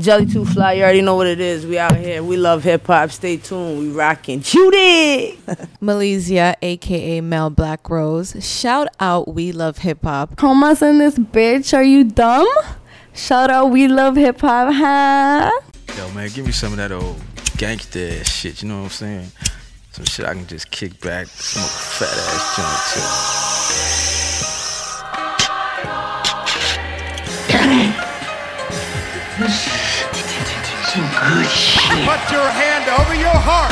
Jelly Two Fly, you already know what it is. We out here. We love hip hop. Stay tuned. We rocking. Judy. Malaysia, aka Mel Black Rose. Shout out We Love Hip Hop. Homas in this bitch. Are you dumb? Shout out We Love Hip Hop, huh? Yo, man, give me some of that old gangsta ass shit. You know what I'm saying? Some shit I can just kick back, smoke a fat ass joint too. Put your hand over your heart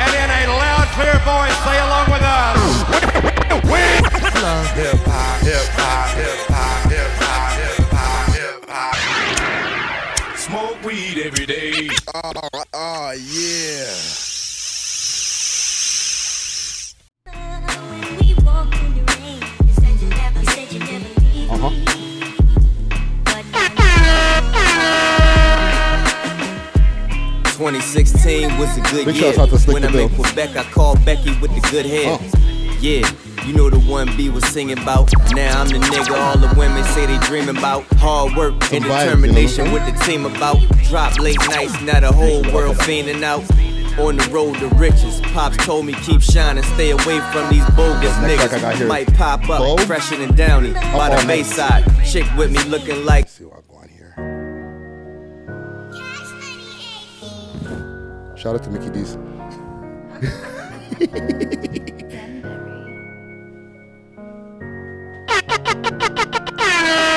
and in a loud, clear voice say along with us. We love Hip hop, hip hop, hip hop, hip hop, hip hop, hip hop. Smoke weed every day. Oh, oh yeah. Uh-huh. 2016 was a good Big year. when I'm in Quebec, I called Becky with the good hair. Yeah, you know the one B was singing about. Now I'm the nigga all the women say they dreaming about. Hard work and Some vibes, you know determination with the team about. Drop late nights, now the whole world fiending out. On the road to riches, pops told me keep shining, stay away from these bogus Next track I got niggas. Might pop up, Bold? fresher than Downey, by oh, the. Bayside. Chick with me looking like Shout out to Mickey D's.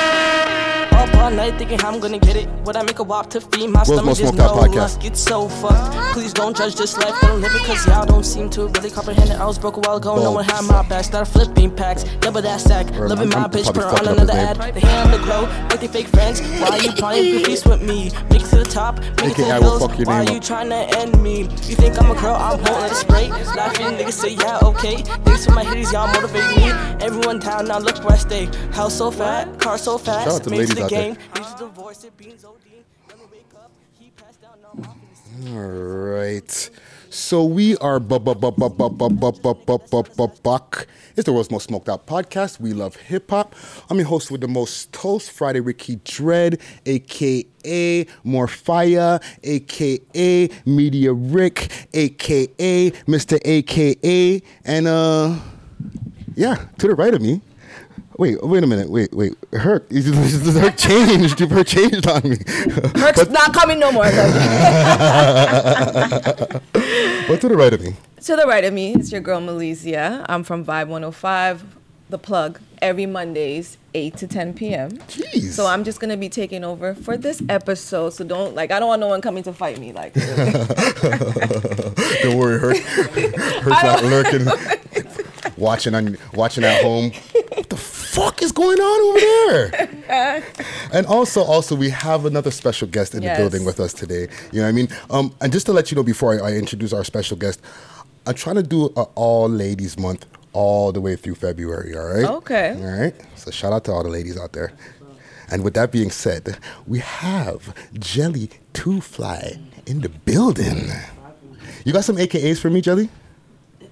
Night thinking I'm gonna get it. Would I make a wop to feed my Will's stomach? Most Just Smoked Out no luck. It's so fucked. Please don't judge this life that I'm living, cause y'all don't seem to really comprehend it. I was broke a while ago, no one had my back. Started flipping packs, double that sack. Or Living I'm- my bitch, put on another ad. They hand the glow, like they fake friends. Why you playing good feast with me? Make it to the top, make it to the hills. Why name you trying to end me? You think I'm a girl, I won't let it spray. Laughing niggas say, yeah, okay. Thanks for my hitties, y'all motivate me. Everyone down, now look where I stay. House so fat, car so fast. Out to the game. All right. So we are Buck. It's the world's most smoked out podcast. We love hip hop. I'm your host with the most toast, Friday Ricky Dread, aka Morphia, aka Media Rick, aka Mr. AKA, and uh yeah, to the right of me Wait, wait a minute. Wait, wait. Her, her changed. Her changed on me. Merc's not coming no more. What's to the right of me? To the right of me is your girl Malaysia. I'm from Vibe 105, The Plug, every Mondays, 8 to 10 p.m. Jeez. So I'm just gonna be taking over for this episode. So don't like I don't want no one coming to fight me. Like Don't worry, her, her's not lurking, watching on watching at home. What the fuck is going on over there? and also, also we have another special guest in Yes. the building with us today. You know what I mean? Um, and just to let you know before I, I introduce our special guest, I'm trying to do a all ladies month all the way through February. All right. Okay. All right. So shout out to all the ladies out there. And with that being said, we have Jelly Two Fly in the building. You got some AKAs for me, Jelly?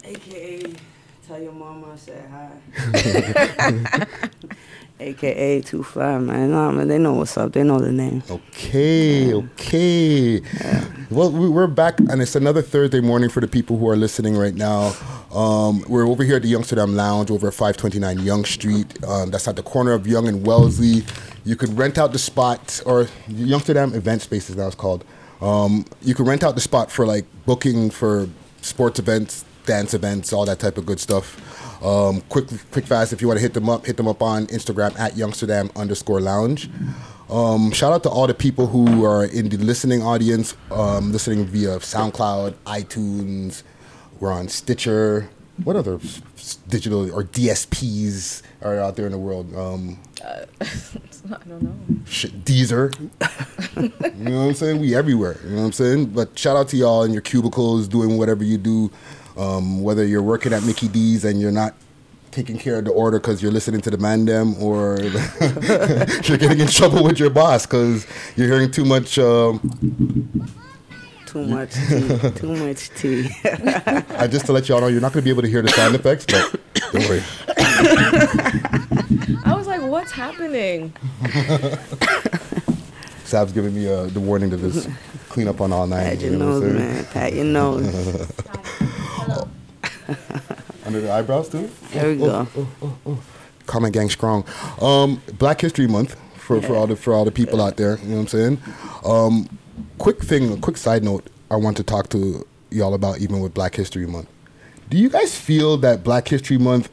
AKA, tell your mama I said hi. AKA Two Fly, man. Nah, man, they know what's up. They know the name. Okay, okay. Well, we- we're back, and it's another Thursday morning for the people who are listening right now. Um, we're over here at the Youngsterdam Lounge over at 529 Yonge Street. Um, that's at the corner of Yonge and Wellesley. You could rent out the spot, or Youngsterdam Event Spaces now it's called. Um, you can rent out the spot for like booking for sports events, dance events, all that type of good stuff. Um, quick, quick, fast. If you want to hit them up, hit them up on Instagram at Youngsterdam underscore Lounge. Um, shout out to all the people who are in the listening audience, um, listening via SoundCloud, iTunes. We're on Stitcher. What other digital or DSPs are out there in the world? Um, I don't know. shit, Deezer. you know what I'm saying? We everywhere. You know what I'm saying? But shout out to y'all in your cubicles doing whatever you do. Um, whether you're working at Mickey D's and you're not taking care of the order because you're listening to the mandem or you're getting in trouble with your boss because you're hearing too much. Um, Too much tea. Too much tea. I just to let y'all know, you're not going to be able to hear the sound effects, but don't worry. I was like, what's happening? Sav's giving me uh, the warning to just clean up on all nine. Pat your you know nose, man. Pat your nose. Under the eyebrows too. There we go. Comment gang strong. Um, Black History Month for, for all the for all the people out there. You know what I'm saying? Um, quick thing, a quick side note. I want to talk to y'all about even with Black History Month. Do you guys feel that Black History Month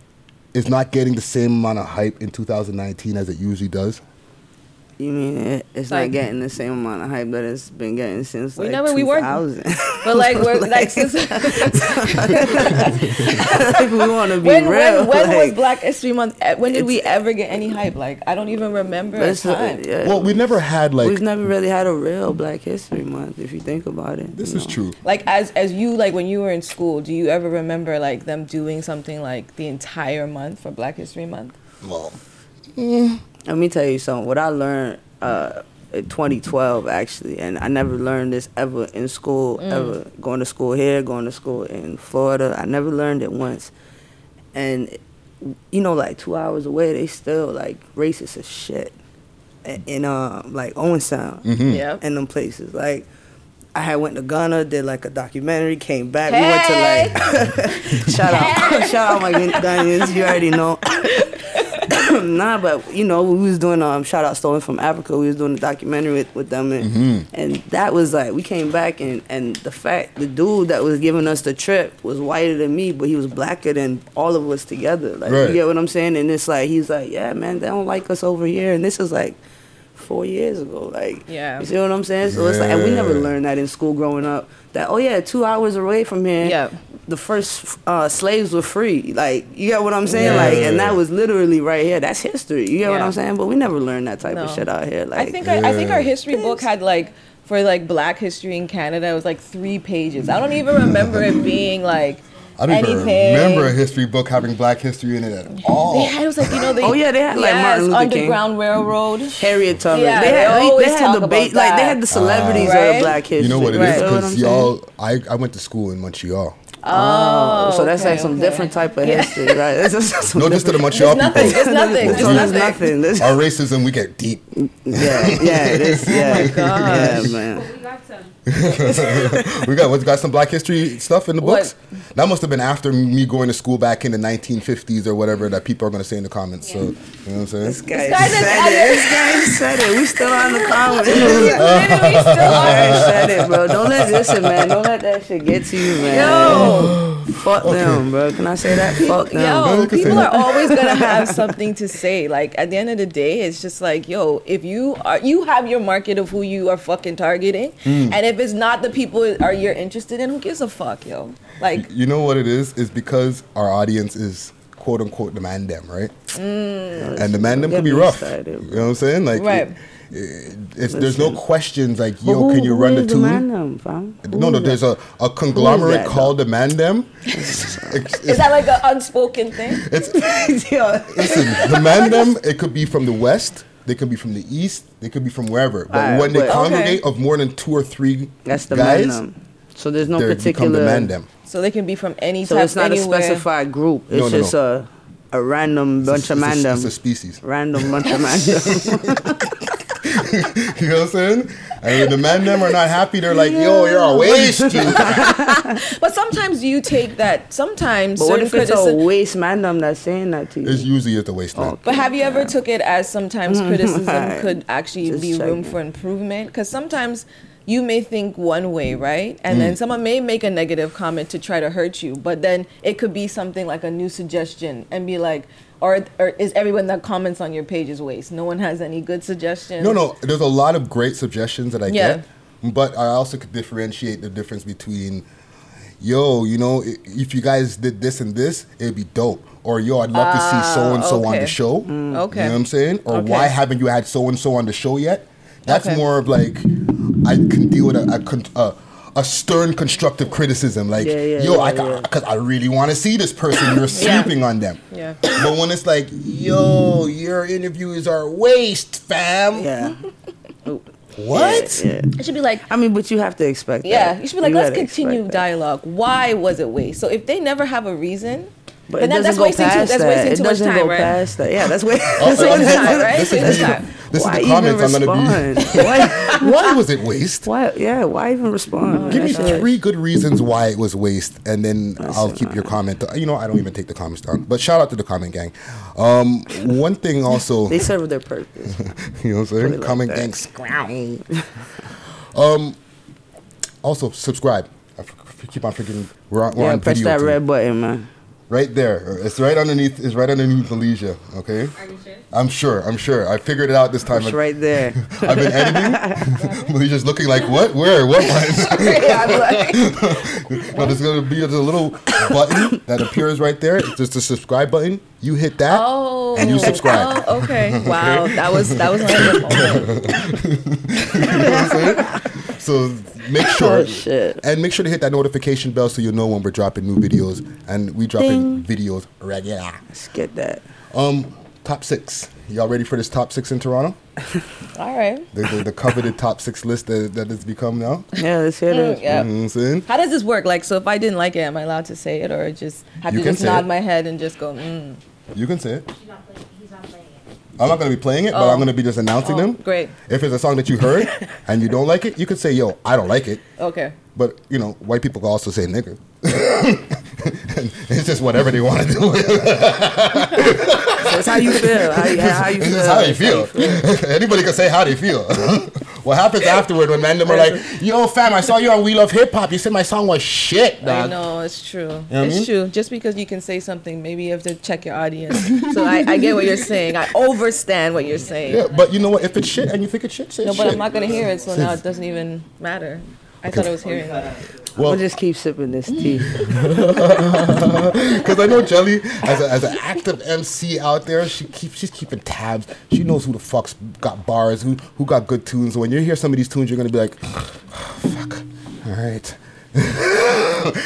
is not getting the same amount of hype in 2019 as it usually does? You mean it, it's Like- not getting the same amount of hype that it's been getting since We like never- we were- 2000. But like we're like since like we want to be when real. when, when was Black History Month? Eh, When did we ever get any hype? Like I don't even remember a That's what- time. yeah. Well, we never had like We've never really had a real Black History Month, if you think about it. this is know. true. Like as as you like when you were in school, do you ever remember like them doing something like the entire month for Black History Month? Well, Let me tell you something. What I learned uh, in 2012, actually, and I never learned this ever in school, ever going to school here, going to school in Florida. I never learned it once. And, you know, like two hours away, they still like racist as shit. In, in uh, like Owen Sound Yeah. and them places. Like, I had went to Ghana, did like a documentary, came back. We went to like shout out, shout out my Ghanaians. You already know. nah, but you know we was doing um shout out stolen from Africa. We was doing a documentary with, with them, and and that was like we came back and and the fact the dude that was giving us the trip was whiter than me, but he was blacker than all of us together. Like Right. you get what I'm saying? And it's like he's like, yeah, man, they don't like us over here, and this is like. Four years ago, like Yeah. you see what I'm saying. So it's like, and we never learned that in school growing up. That oh yeah, two hours away from here, Yeah. the first uh, slaves were free. Like you get what I'm saying? Like and that was literally right here. That's history. You get what I'm saying? But we never learned that type No. of shit out here. Like I think our, I think our Yeah. history book had like for like Black history in Canada it was like three pages. I don't even remember it being like I don't even remember a history book having Black history in it at They all. had it was like you know the Oh, yeah, they had, like, Martin Luther King. Underground Railroad. Harriet Tubman. Yeah, they they had they, had talk the about ba- like they had the celebrities Right? of Black history. You know what it Right. is? You know what Because I'm saying? y'all, I, I went to school in Montreal. Oh, oh so that's okay, like some okay. different type of history, right? It's just some No, just to the Montreal Just nothing. people. Just nothing. Just So there's nothing. nothing. Our racism, we get deep. yeah, yeah, it is. Oh yeah, yeah, man. we got, we got some Black history stuff in the What? books. That must have been after me going to school back in the 1950s or whatever that people are going to say in the comments. So, you know what I'm saying? This guy, guy said it. This guy said it. We still on the comments. Literally still I said it, bro. Don't let listen, man. Don't let that shit get to you, man. Yo, Fuck them, bro. Can I say that? Fuck them. yo, you people are always gonna have something to say. Like at the end of the day, it's just like, yo, if you are, you have your market of who you are fucking targeting, Hmm. and if it's not the people are you're interested in, who gives a fuck, yo? Like, You know what it is? Is because our audience is quote unquote the man them, right? And the man them Get can be rough. started, You know what I'm saying? Like, Right. it- it- it's, there's no questions like, yo, who- can you run the is tune? man them, fam? No, no, there's a, a conglomerate that, called the man them. It's, is that like an unspoken thing? it's, Yo, listen, the man them, it could be from the west, they could be from the east, they could be from wherever. But Alright, when they but- congregate of more than two or three That's the guys, man them. So there's no they become particular. the man them. So they can be from any So type, it's not anywhere. a specified group. It's No, no, just a a random bunch It's a- of man it's a, it's a species. Random bunch of man them. You know what I'm saying? And when the men them are not happy, they're like, yo, you're a waste. But sometimes you take that. Sometimes But what certain if it's a waste man them that's saying that to you? It's usually at the wasteland. But have you ever took it as sometimes criticism could actually Just be room for improvement? Because sometimes you may think one way, right? And Mm. then someone may make a negative comment to try to hurt you, but then it could be something like a new suggestion and be like, or, or is everyone that comments on your page is waste? No one has any good suggestions. No, no, there's a lot of great suggestions that I Yeah. get, but I also could differentiate the difference between, yo, you know, if you guys did this and this, it'd be dope. Or yo, I'd love to see so and so on the show. Okay. You know what I'm saying? Or Okay. why haven't you had so and so on the show yet? That's Okay. more of like I can deal with a a, a, a stern constructive criticism. Like, Yeah, yeah, yo, yeah, I yeah. because I really want to see this person. You're sleeping on them. Yeah. But when it's like, yo, your interviews are waste, fam. yeah. Oh. What? Yeah. It should be like, I mean, but you have to expect yeah, that. you should be like, let's continue expect that. dialogue. Why was it waste? So if they never have a reason, But But it that- doesn't that's go wasting too- past that's that. wasting It much doesn't time, go right? past that. Yeah, that's way. Oh, That's wasting time, right? This is, Wasting the, this is Why the comments I'm even gonna be. respond? why, Why was it waste? why? Yeah, why even respond? Give me That's it. three good reasons why it was waste, and then I'll keep your comment. You know, I don't even take the comments down. But shout out to the comment gang. Um, one thing also, They serve their purpose. you know what I'm saying? it comment that. gang. scrowl. Um, also subscribe. I f- f- keep on forgetting we're on, we're yeah, on press video that too. red button, man. Right there. It's right underneath. It's right underneath Alicia. Okay. Are you sure? I'm sure. I'm sure. I figured it out this time. It's right there. I've been editing. Alicia's looking like what? Where? What? I'm like, no, there's gonna be a little button that appears right there. It's just a subscribe button. You hit that, oh, and you subscribe. Oh, okay. Wow, that was that was wonderful. You know what I'm saying? So make sure Oh, shit. and make sure to hit that notification bell so you'll know when we're dropping new videos. And we dropping videos regular. Let's get that. Um, top six. Y'all ready for this top six in Toronto? All right. The, the, the coveted top six list that, that it's become now. Yeah, let's hear this. Yeah. You know what I'm saying? How does this work? Like, so if I didn't like it, am I allowed to say it, or just have You to just nod it. my head and just go, mm. You can say it. He's not playing. He's not playing it. I'm not going to be playing it, but Oh. I'm going to be just announcing Oh, them. great. If it's a song that you heard and you don't like it, you could say, yo, I don't like it. Okay. But, you know, white people can also say nigger. it's just whatever they want to do. So it's how you feel. How you, how you It's feel. how you feel. Anybody can say how they feel. what happens afterward when men them are like, yo, fam, I saw you on We Love Hip Hop. You said my song was shit, I know it's true. what I it's mean? true. Just because you can say something, maybe you have to check your audience. so I, I get what you're saying. I overstand what you're saying. Yeah, but you know what? If it's shit and you think it's shit, say No, but shit. I'm not gonna hear it, so now it doesn't even matter. I thought I was hearing it. Well, We'll just keep sipping this tea. Because I know Jelly, as, a, as an active MC out there, she keeps she's keeping tabs. She knows who the fuck's got bars, who who got good tunes. So when you hear some of these tunes, you're gonna be like, fuck, all right.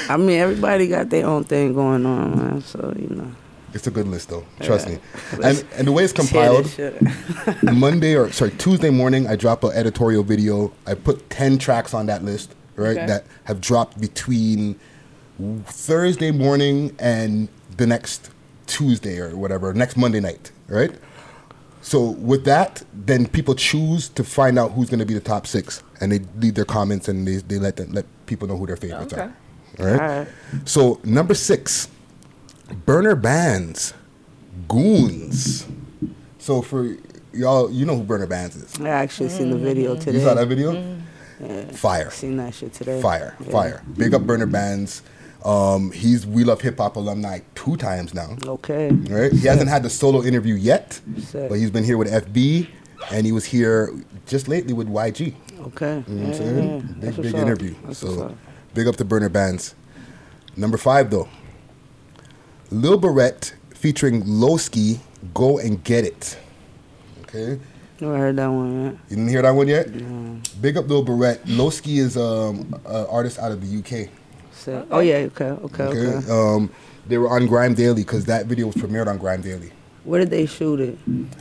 I mean, everybody got their own thing going on, man. So you know. It's a good list though, trust Yeah. me. And and the way it's compiled. Monday or sorry Tuesday morning, I drop an editorial video. I put ten tracks on that list, right? Okay. That have dropped between Thursday morning and the next Tuesday or whatever, next Monday night, right? So with that, then people choose to find out who's going to be the top six, and they leave their comments and they, they let them let people know who their favorites Okay. are. All right? Alright. So number six, Burna Bandz, goons. So for y'all, you know who Burna Bandz is. I actually seen the video today. You saw that video? Yeah. Fire. Seen that shit today. Fire, Yeah. fire. Big up Burna Bandz. Um, he's We Love Hip Hop alumni two times now. Okay. Right? He hasn't had the solo interview yet, Sick. but he's been here with FB, and he was here just lately with YG. Okay. You know what I'm Yeah, saying? yeah. Big, big interview. So, big up to Burna Bandz. Number five, though. Lil Berete featuring Loski, Go and Get It. Okay? Never heard that one yet. You didn't hear that one yet? Big up Lil Berete. Loski is um, an artist out of the UK. Sick. Oh yeah. Okay. Okay. Okay. Okay. Um, they were on Grime Daily because that video was premiered on Grime Daily. Where did they shoot it?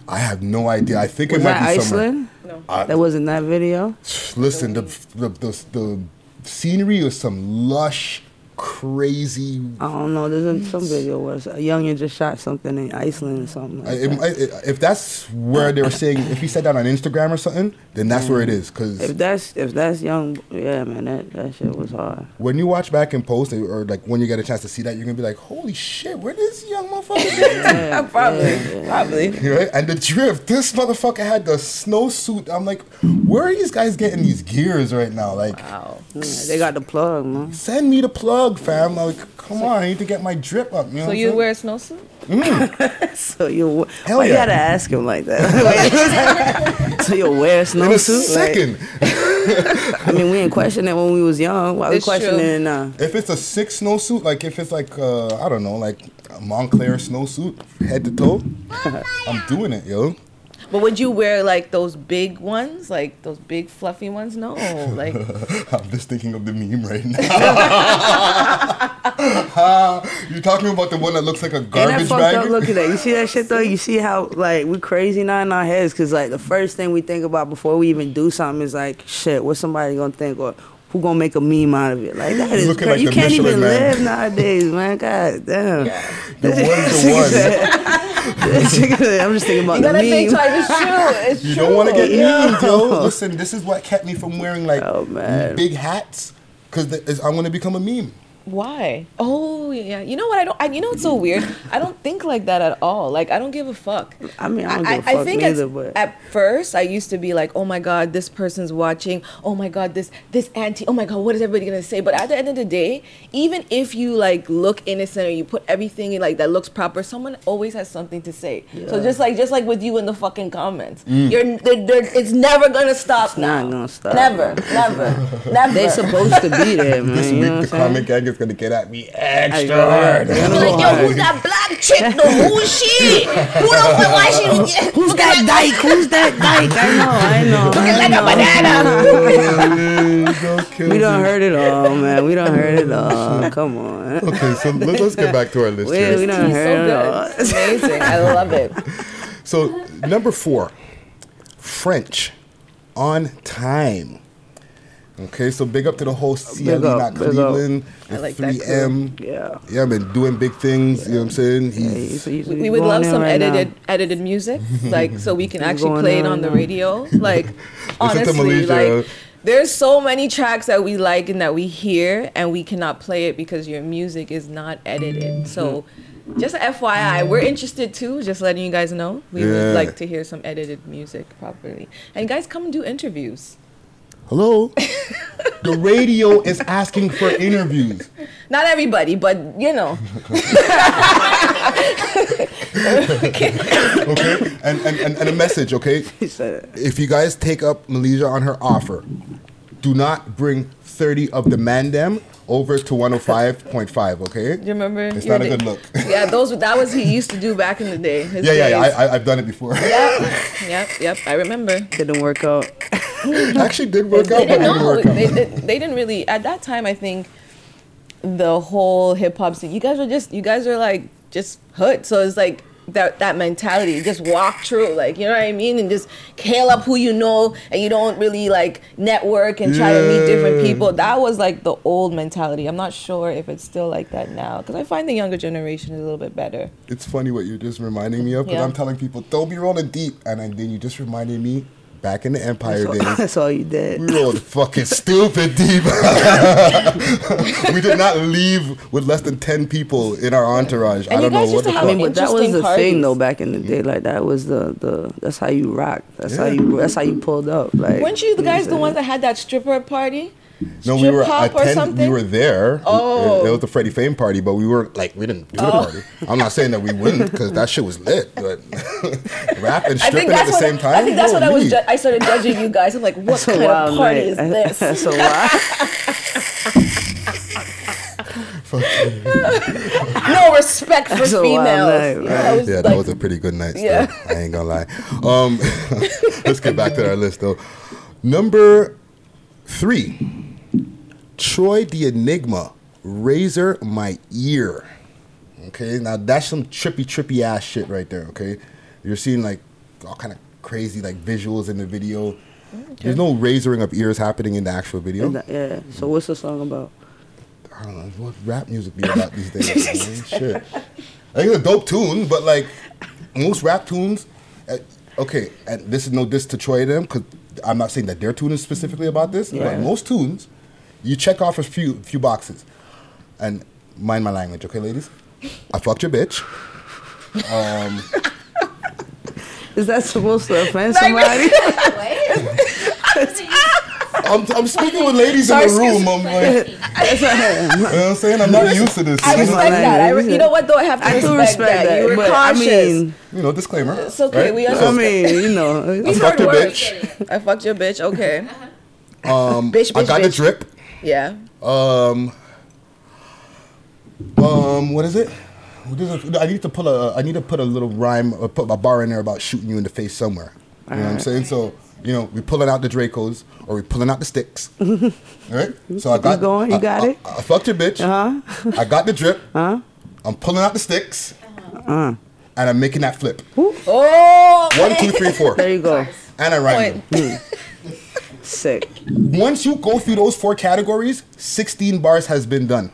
I have no idea. I think Was it might that be somewhere. Iceland? No. Uh, That wasn't that video. Listen, the, the the the scenery was some lush, crazy. I don't know. There's some video where a youngin just shot something in Iceland or something. Like it that. it- if that's where they were saying, if he said that on Instagram or something, then that's where it mm. is. Because If that's if that's young, yeah, man, that that shit was hard. when you watch back and post, or like when you get a chance to see that, you're gonna be like, "Holy shit, where this young motherfucker?" Yeah, probably, yeah, yeah. probably. Right? And the drift, this motherfucker had the snowsuit. I'm like, where are these guys getting these gears right now? Like, Wow. Yeah, they got the plug, man. send me the plug, fam. Like, come on, I need to get my drip up. You know So you wear a snowsuit? So you, Hell why you gotta ask him like that? so you wear a saying? in a snowsuit? Like, second. I mean, we didn't question it when we was young. Why we It's questioning it now? if it's a six snowsuit, like if it's like uh, I don't know, like a Moncler snowsuit, head to toe, I'm doing it, yo. But would you wear like those big ones, like those big fluffy ones? No, like I'm just thinking of the meme right now. You're talking about the one that looks like a garbage fucked up bag. looking at? You see that shit though? You see how like we crazy now in our heads? Cause like the first thing we think about before we even do something is like, shit, what's somebody gonna think or who gonna make a meme out of it? Like that is Looking crazy. like you can't even Man. live nowadays, man. God damn. The one's the one. I'm just thinking about You the gotta think meme. twice. It's true. It's You true. don't want to get Yo. memed, yo. Listen, this is what kept me from wearing like Oh, man. big hats because I'm gonna become a meme. Why? Oh yeah. You know what? I don't. I, you know it's so weird? I don't think like that at all. Like I don't give a fuck. I mean, I don't give a I fuck I think neither, it's- but at first I used to be like, oh my god, this person's watching. Oh my god, this this auntie. Oh my god, what is everybody gonna say? But at the end of the day, even if you like look innocent or you put everything in like that looks proper, someone always has something to say. So just like just like with you in the fucking comments, mm. you're they're, they're, it's never gonna stop now. not gonna stop. Never, never, never. They're supposed to be there, man. This you know week the I'm saying? comment gang is gonna get at me extra hard. they're Like, yo, who's that black chick though? Who is she? Who the fuck? why she? Who's that dyke? Who's that dyke? I know, I know. Looking like a banana. We don't heard it all, man. We don't heard it all. Come on. Okay, so let, us get back to our list We, here. we don't He's so it all. good. It's amazing. I love it. So number four, French, on time. Okay, so big up to the whole CLE, up, not big. Cleveland, I the like 3M. Yeah. Yeah, been doing big things. You know what I'm saying? Yeah, He's, he's- he's- We, we would love some right now. edited edited music, like so we can actually play it on right the radio. Like honestly, like there's so many tracks that we like and that we hear, and we cannot play it because your music is not edited. So. Mm-hmm. Just FYI, we're interested too. Just letting you guys know, we Yeah. would like to hear some edited music properly. And guys, come and do interviews. Hello? the radio is asking for interviews. Not everybody, but you know. Okay? And, and, and, and a message, okay? He said, If you guys take up Malaysia on her offer, do not bring 30 of the mandem over to 105.5, okay? Do you remember? It's not a good look. Yeah, those that was he used to do back in the day. His Yeah, yeah, yeah. days. I, I, I've done it before. Yep, yep, yep. I remember. didn't work out. Actually, did work out, They but didn't, didn't work out. They, they, they didn't really at that time. I think the whole hip hop scene. You guys were just you guys are like just hood. So it's like that that mentality. Just walk through, like you know what I mean, and just hail up who you know, and you don't really like network and try to meet different people. That was like the old mentality. I'm not sure if it's still like that now because I find the younger generation is a little bit better. It's funny what you're just reminding me of because Yeah. I'm telling people, don't be rolling deep. And then you just reminded me back in the Empire That's all, days. that's all you did. We rolled fucking stupid deep. we did not leave with less than 10 people in our entourage. I And you don't know what used the fuck. I mean, but that was Interesting the thing though back in the day. Like that was the the that's how you rock. That's how you that's how you pulled up. Like Weren't you the guys I'm the ones that had that stripper party? No, we were hop or attend- we were there. Oh. It, it was the Freddie Fame party, but we were like we didn't do the Oh. party. I'm not saying that we wouldn't because that shit was lit, but rap and stripping at the what same time. I think that's what I was. Ju- I started judging you guys. I'm like, what That's kind of party night. is this? That's a wild. no respect for That's females. night, Yeah, right. I was Yeah, like- that was a pretty good night. Still. Yeah. I ain't gonna lie. Um, let's get back to our list though. Number three, Troy the Enigma, Razor My Ear. Okay, now that's some trippy, trippy ass shit right there. Okay, you're seeing like all kind of crazy like visuals in the video. There's no razoring of ears happening in the actual video. That- yeah. So what's the song about? I don't know what rap music be about these days. Shit. I think it's a dope tune, but like most rap tunes, uh, okay, and this is no diss to Troy them because I'm not saying that their tune is specifically about this, but most tunes, you check off a few few boxes, and mind my language, okay, ladies. I fucked your bitch. Um, Is that supposed to offend somebody? I'm, I'm speaking with ladies Sorry, in the room. I'm like, you know what I'm saying? I'm not used to this. I respect that. I re- you know what though? I have to I respect, respect that, You were but cautious. I mean, You know, disclaimer. It's okay, right? we I mean, you know, I fucked your bitch. I fucked your bitch. Okay. Um, Bitch, I bitch, got the drip. Yeah. Um, um, what is it? What is? I need to pull a. I need to put a little rhyme, or put a bar in there about shooting you in the face somewhere. You know what I'm saying? So you know, we pulling out the Dracos or we pulling out the sticks. All right. So I got. Keep going, you I- got I, it. I, fucked your bitch. Uh huh. I got the drip. Uh-huh. I'm pulling out the sticks, Uh-huh. and I'm making that flip. Oh. One, two, three, four, There you go. and I rhymed Point. them. Sick. Once you go through those four categories, 16 bars has been done.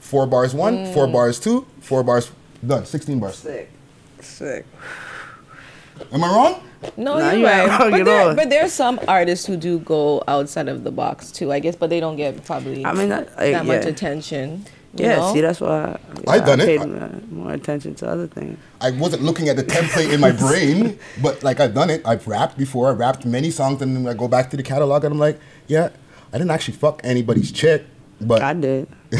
Four bars one, Mm. four bars two, four bars done. 16 bars. Sick. Sick. Am I wrong? No, Nah, you're you right. ain't wrong but, at there, all. but there are some artists who do go outside of the box too, I guess, but they don't get probably I mean, that- that much yeah. attention. Yeah, know? see, that's why I done it. paid uh, more attention to other things. I wasn't looking at the template in my brain, but like I've done it. I've rapped before. I rapped many songs, and then I go back to the catalog, and I'm like, yeah, I didn't actually fuck anybody's chick, but I did.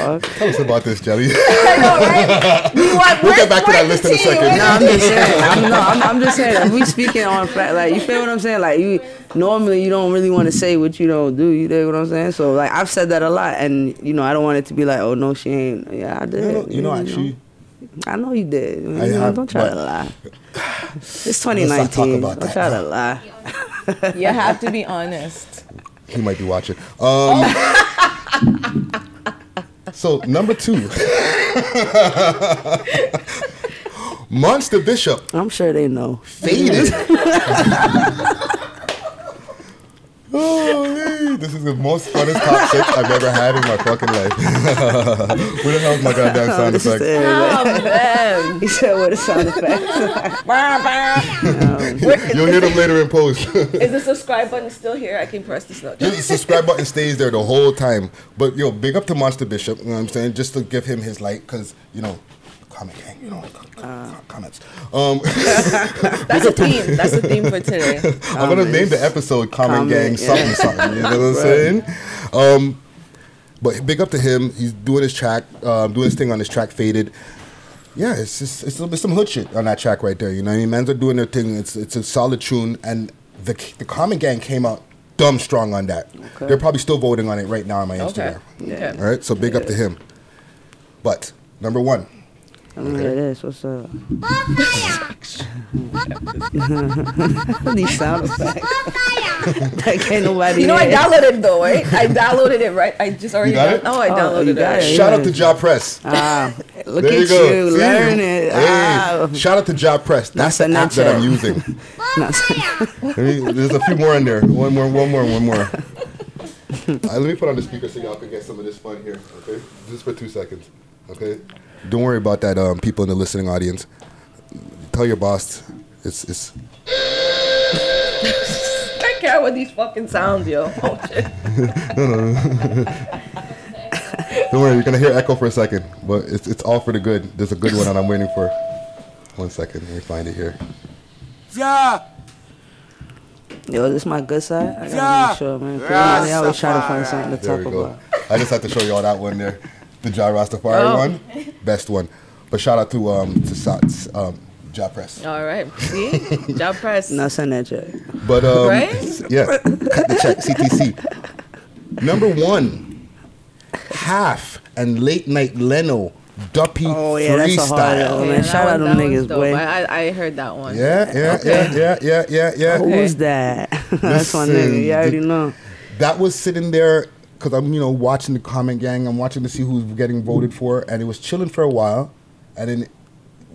the fuck? tell us about this, Jelly. I know, right? You want- We'll get back to that list in a second. No, I'm just saying. I'm, no, I'm, I'm just saying. If we speaking on fact, like you feel what I'm saying. Like you normally you don't really want to say what you don't do. You dig what I'm saying? So like I've said that a lot, and you know I don't want it to be like, oh no, she ain't. Yeah, I did. You know, you know, actually, I know you did. You I know, have, don't try but- to lie. It's Let's not talk 2019. about Don't that try to lie. You have to be honest. he might be watching. Um, so number two, Monster Bishop I'm sure they know. faded. Holy, this is the most funnest top six I've ever had in my fucking life. Where the hell's my goddamn oh, sound This effect? Oh man. He said what a sound effect. Um, You'll hear them later in post. Is the subscribe button still here? I can press this note. the subscribe button stays there the whole time. But yo, big up to Monster Bishop. You know what I'm saying? Just to give him his light, cause you know, comment gang, you know, comments. Um, That's the theme. That's the theme for today. I'm gonna name the episode "Comment, Comment, Gang" yeah. something something. You know what I'm saying? Um, but big up to him. He's doing his track, um, doing his thing on his track, faded. Yeah, it's just it's, it's some hood shit on that track right there. You know, what I mean, mans are doing their thing. It's it's a solid tune, and the the Common Gang came out dumb strong on that. Okay. They're probably still voting on it right now on my Okay. Instagram. Okay. All right, so big up to him. But number one, I mean, it is. What's up? These sound effects. that can't nobody. You know, I downloaded it though, right? I downloaded it, right? I just already. You got it? Oh, I Oh, downloaded you it. it. shout out to Job Press. Ah, look There at you go. you, learn it. Hey, Ah. shout out to Job Press. That's the Not app that I'm using. Not- me, there's a few more in there. One more, one more, one more. Uh, let me put on the speaker so y'all can get some of this fun here. Okay, just for two seconds. Okay, don't worry about that. Um, people in the listening audience, tell your boss it's it's. I care what these fucking sounds, yo. Oh shit. Don't worry, you're gonna hear echo for a second, but it's it's all for the good. There's a good one that I'm waiting for. One second, let me find it here. Yeah. Yo, this is my good side. I gotta Yeah. make sure, man. Yeah, I always try to find something to There talk we go. about. I just had to show y'all that one there, the Jah Rastafari Oh. one, best one. But shout out to um to Sa- um Ja Press. All right. See, job press. Now send that check. But um, Right? yeah, cut the check, CTC. Number one, half and late night Leno, Duppy Oh yeah, that's a hard freestyle. one, man. that Shout out to them niggas, dope. boy. I, I I heard that one. Yeah, yeah, Okay. yeah, yeah, yeah, yeah, yeah. Who's that? that's my Listen, nigga. You already know. That was sitting there because I'm, you know, watching the comment gang. I'm watching to see who's getting voted for, and it was chilling for a while, and then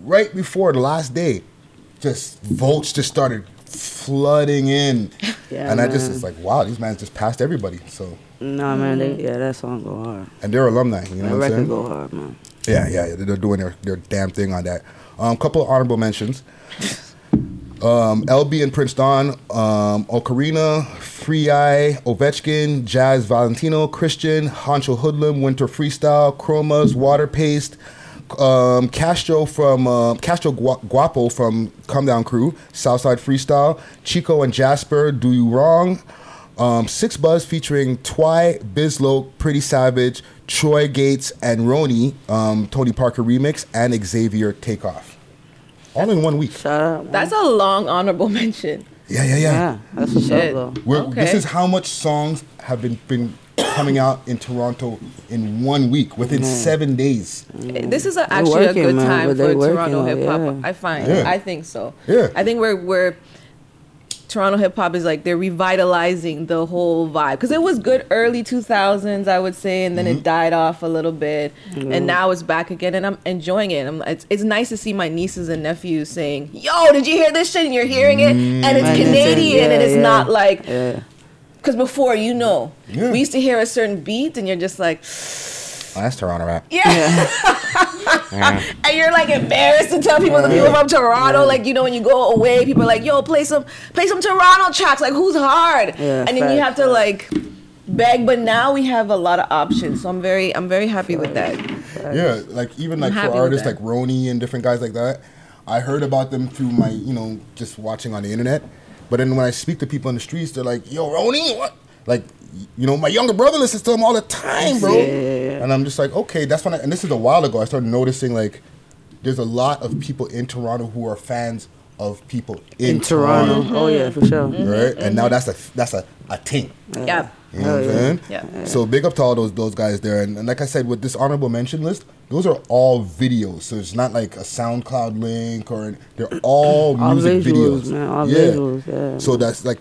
right before the last day, just votes just started flooding in, Yeah, and I just man. it's like, wow, these mans just passed everybody. So, Nah, man. They, yeah, that song go hard. and they're alumni, you know That what I'm record saying? go hard, man. Yeah, yeah, yeah, they're doing their, their damn thing on that. Um, couple of honorable mentions. Um, LB and Prince Don, um, Ocarina, Free Eye, Ovechkin, Jazz Valentino, Christian, Honcho Hoodlum, Winter Freestyle, Chromas, Water Paste, um, Castro from uh, Castro Guapo from Come Down Crew, Southside Freestyle, Chico and Jasper, Do You Wrong, um, Six Buzz featuring Twy, Bizlo, Pretty Savage, Troy Gates, and Roni, um, Tony Parker remix, and Xavier Takeoff. All in one week. Shout out. That's a long honorable mention. Yeah, yeah, yeah. yeah. That's what's Shit. up, though. We're, Okay. This is how much songs have been, been coming out in Toronto in one week, within seven days. Eh, this is a, They're actually a good man, time but for Toronto hip hop. yeah. I find. Yeah. I think so. Yeah. I think we're we're Toronto hip hop is like they're revitalizing the whole vibe because it was good early 2000s, I would say, and then Mm-hmm. it died off a little bit, Mhm. and now it's back again, and I'm enjoying it. I'm, it's, it's nice to see my nieces and nephews saying, "Yo, did you hear this shit?" and you're hearing it, and it's And it's- Canadian, and it's yeah. not like Yeah. because before you know, Yeah. we used to hear a certain beat, and you're just like, Oh, that's Toronto rap. yeah. Yeah. and you're like embarrassed to tell people the people from Toronto, like you know, when you go away, people are like, "Yo, play some, play some Toronto tracks." Like, who's hard? Yeah, and then you have to like beg. But now we have a lot of options, so I'm very, I'm very happy with that. Yeah, like even like I'm for artists like Roni and different guys like that, I heard about them through my, you know, just watching on the internet. But then when I speak to people in the streets, they're like, "Yo, Roni, what?" Like, you know, my younger brother listens to him all the time, bro. Yeah, yeah, yeah. And I'm just like, okay, that's when. I, and this is a while ago. I started noticing like, there's a lot of people in Toronto who are fans of people in, In Toronto. Mm-hmm. Oh, yeah, for sure. Right, and mm-hmm, now mm-hmm. that's a that's a a thing. Yeah. You know what I'm Hell saying? Yeah. So big up to all those those guys there, and, and like I said, with this honorable mention list, those are all videos. So it's not like a SoundCloud link or they're all, All music visuals, videos. man. All visuals, yeah. So that's like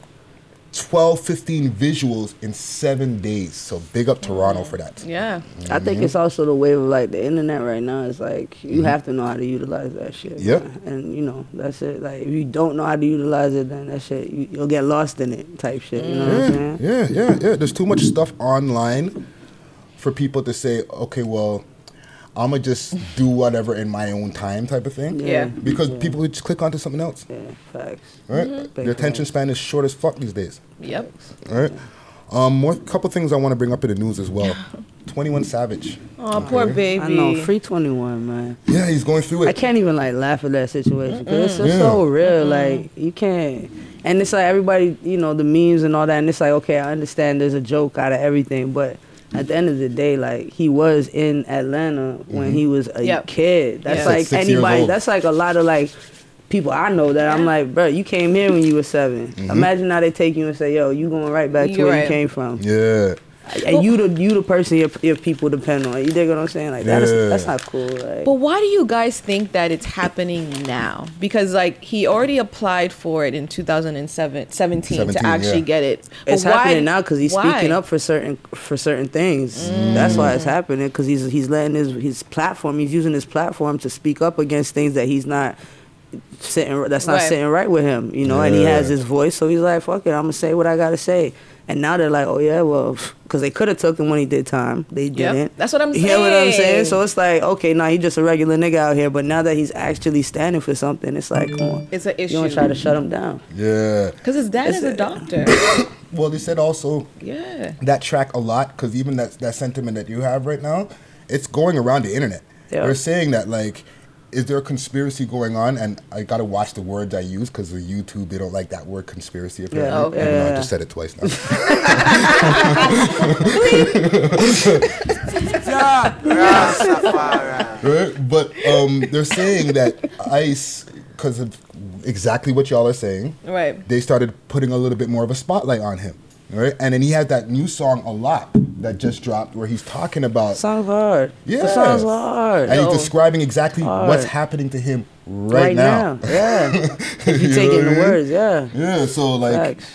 12, 15 visuals in seven days. So big up Toronto mm. for that. Yeah. I think it's also the wave of like the internet right now. It's like you mm-hmm. have to know how to utilize that shit. Yep. man. And you know that's it. Like if you don't know how to utilize it, then that shit you, you'll get lost in it. Type shit. You know what I'm saying? Yeah, yeah, yeah. There's too much stuff online for people to say, okay, well, I'm gonna just do whatever in my own time, type of thing. Yeah. Because people would just click onto something else. Yeah, facts. Right? Mhm. Their attention span is short as fuck these days. Yep. All right. Um, more couple things I want to bring up in the news as well. Twenty One Savage. Oh, poor baby. I know. Free twenty one, man. Yeah, he's going through I can't even like laugh at that situation because it's, Mm-mm. it's Yeah. so real. Like you can't, and it's like everybody, you know, the memes and all that. And it's like, okay, I understand there's a joke out of everything, but at the end of the day, like he was in Atlanta when he was a Yep. kid. That's Yeah. like Six years anybody. old. That's like a lot of like people I know that I'm like, bro, you came here when you were 7 Mm-hmm. Imagine now they take you and say, yo, you going right back to You're where right. you came from. Yeah. And you the you the person your, your people depend on. You dig what I'm saying? Like that's Yeah. that's not cool. Like, But why do you guys think that it's happening now? Because like he already applied for it in 2017 17 17, to actually yeah. get it. It's why- happening now because he's why? speaking up for certain for certain things. That's why it's mm. happening because he's he's letting his his platform. He's using his platform to speak up against things that he's not sitting. That's not Right. sitting right with him. You know, and he has his voice, so he's like, "Fuck it, I'm gonna say what I gotta say." And now they're like, "Oh yeah, well," because they could have took him when he did time. They didn't. That's what I'm You saying. know what I'm saying? So it's like, okay, now he's just a regular nigga out here, but now that he's actually standing for something, it's like, come on, It's an issue. you don't try to shut him down. Yeah. Because his dad It's is a a- doctor. Well, they said also yeah. that track a lot because even that that sentiment that you have right now, it's going around the internet. Yeah. They're saying that like, is there a conspiracy going on? And I gotta watch the words I use because of YouTube they don't like that word conspiracy. Apparently, Yeah. Okay. Even though I just said it twice now. right? But um, they're saying that ICE, because of exactly what y'all are saying, Right. they started putting a little bit more of a spotlight on him. Right? And then he had that new song a lot that just dropped where he's talking about Song's hard. Yeah. the song's hard. and Yo. he's describing exactly Hard. what's happening to him right, now. Yeah. if you You take know in the mean? words, yeah. Yeah, so like Facts.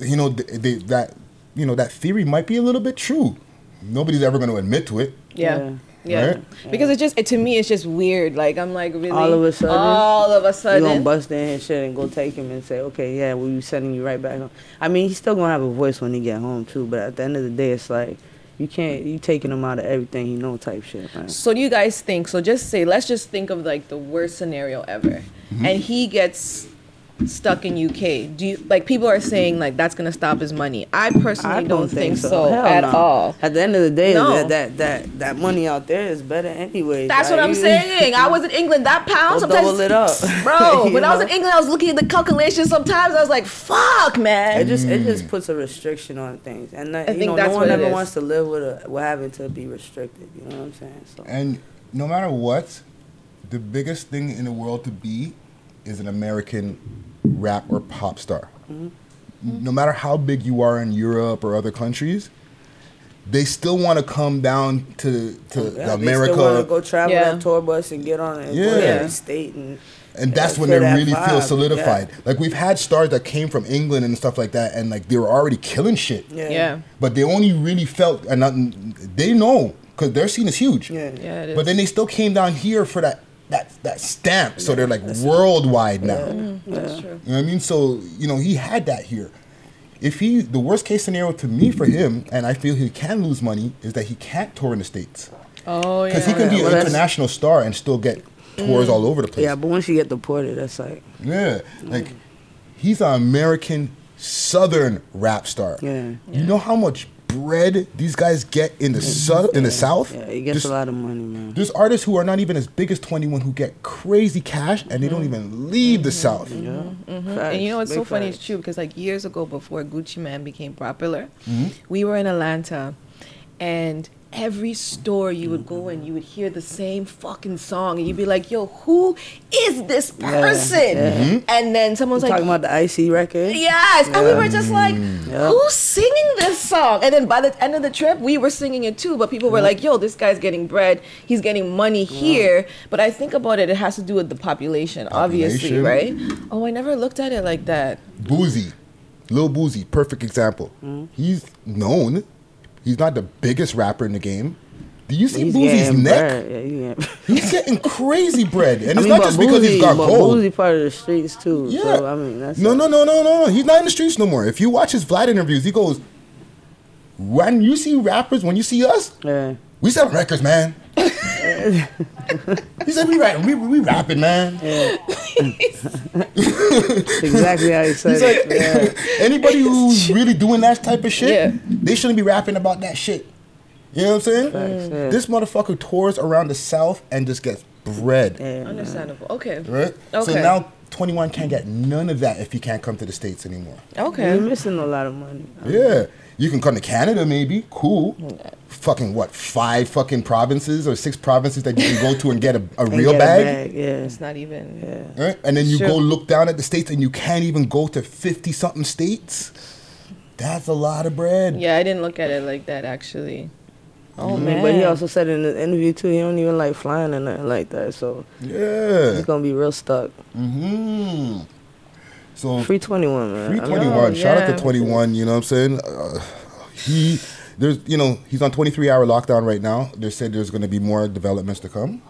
you know th- they, that you know that theory might be a little bit true. Nobody's ever going to admit to it. Yeah. Yeah. Yeah. Right? Because it just it, to me it's just weird. Like I'm like really All of a sudden, all of a sudden. You gonna bust in and shit and go take him and say, okay, yeah, we sending you right back home. I mean, he's still gonna have a voice when he get home too. But at the end of the day, it's like you can't you taking him out of everything he know type shit, man. So do you guys think? So just say, let's just think of like the worst scenario ever, Mm-hmm. and he gets stuck in UK. Do you like people are saying like that's gonna stop his money? I personally I don't, think, so, Hell at no. all. At the end of the day, No. that, that that that money out there is better anyway. That's Like, what I'm you- saying. I was in England. That pound Go sometimes, double it up, bro. You When I was in England, I was looking at the calculations. Sometimes I was like, "Fuck, man." It just it just mm. puts a restriction on things, and that, I you think know, that's no one ever is. wants to live with a with having to be restricted. You know what I'm saying? So And no matter what, the biggest thing in the world to be is an American rap or pop star. No matter how big you are in Europe or other countries, they still want to come down to to Yeah, America. They still want to go travel Yeah. that tour bus and get on it. And Yeah. Go to every state and. and that's Yeah, when they that really feel vibe, solidified. Like we've had stars that came from England and stuff like that, and like they were already killing shit. Yeah. Yeah. But they only really felt, and not, they know because their scene is huge. Yeah. Yeah, it is. But then they still came down here for that that that stamp, so they're like worldwide now. That's true. You know what I mean? So you know he had that here. If he, the worst case scenario to me for him, and I feel he can lose money, is that he can't tour in the states Oh yeah. because he can be well, an international star and still get tours all over the place. Yeah, but once you get deported, that's like. Yeah, like he's an American Southern rap star. Yeah. You know how much bread these guys get in the south in the South? Yeah, he gets Just- a lot of money, man. There's artists who are not even as big as 21 who get crazy cash and they don't even leave the South. Yeah. Mm-hmm. And you know what's so Big funny? facts. It's true because like years ago, before Gucci Mane became popular, Mm-hmm. we were in Atlanta, and every store you would go in, you would hear the same fucking song, and you'd be like, "Yo, who is this person?" Mm-hmm. And then someone's like, talking about the IC record. Yes, and we were just like, Yeah. "Who's singing this song?" And then by the end of the trip, we were singing it too. But people were like, "Yo, this guy's getting bread. He's getting money here." But I think about it; it has to do with the population, obviously, right? Oh, I never looked at it like that. Boosie, Lil Boosie, perfect example. He's known. He's not the biggest rapper in the game. Do you see He's Boosie's neck? Yeah, he He's getting crazy bread, and I it's mean, not just because he's got but gold. Boosie part of the streets too. Yeah. So I mean, that's No, like- no, no, no, no. He's not in the streets no more. If you watch his Vlad interviews, he goes, "When you see rappers, when you see us, Yeah. we sell records, man." He said, "We rap, we, we rapping, man." exactly how he said He's it. like, Yeah. anybody who's really doing that type of shit, Yeah. they shouldn't be rapping about that shit. You know what I'm saying? Facts, yeah. Mm. This motherfucker tours around the South and just gets bread, Yeah, man. Understandable. Okay. right? So now 21 can't get none of that if he can't come to the States anymore. You're Okay. missing a lot of money. Yeah. You can come to Canada, maybe. Cool. Fucking what? Five fucking provinces or six provinces that you can go to and get a, a And real get a bag. Yeah. It's not even. Yeah. Right? And then you Sure. go look down at the states and you can't even go to 50 something states. That's a lot of bread. Yeah, I didn't look at it like that actually. Oh I mean, man. but he also said in the interview too, he don't even like flying and nothing like that. So Yeah. he's gonna be real stuck. hmm So Free twenty one, man. Free I mean, 21. Shout out to 21, you know what I'm saying? Uh, he, there's, you know, he's on 23 hour lockdown right now. They said there's going to be more developments to come.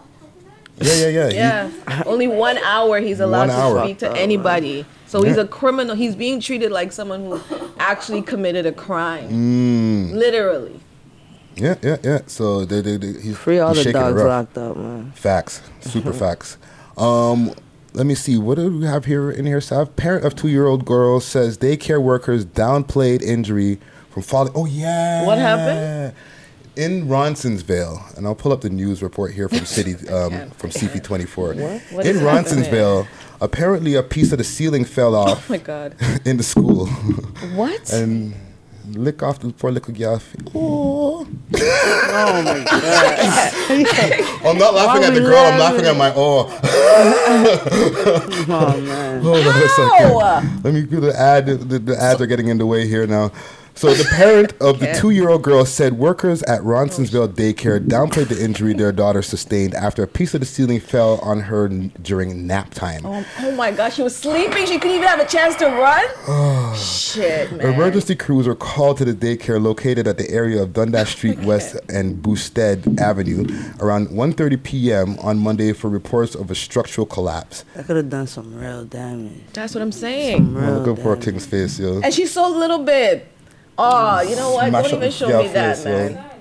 Yeah, yeah, yeah. He- Yeah. Only one hour he's allowed One hour. to speak to anybody. So he's a criminal. He's being treated like someone who actually committed a crime. Mm, Literally. yeah, yeah, yeah. So they, they, they, he's free all he's the dogs locked up, man. Facts, super facts. Um, let me see. What do we have here in here? Sav? Parent of two-year-old girl says daycare workers downplayed injury from falling. Oh yeah. What happened? In Roncesvalles, and I'll pull up the news report here from City um, from CP24. What in is? Roncesvalles, apparently a piece of the ceiling fell off. Oh off my god. in the school, What? and lick off the poor little girl. Oh. Oh my god. I'm not laughing Why at the we girl. I'm laughing laughing? at my oh. oh man. Hold on a second. Let me do the ad. The, the ads are getting in the way here now. So the parent of the two-year-old girl said workers at Roncesvalles oh, daycare downplayed the injury their daughter sustained after a piece of the ceiling fell on her n- during nap time. Oh, oh my gosh, she was sleeping. She couldn't even have a chance to run. Shit, man. Emergency crews were called to the daycare located at the area of Dundas Street West and Boustead Avenue around 1:30 p.m. on Monday for reports of a structural collapse. That could have done some real damage. That's what I'm saying. Some Oh, real look at poor. King's face, yo. And she's so little bit. Oh, you know what? Smash Don't even show me that, face, man.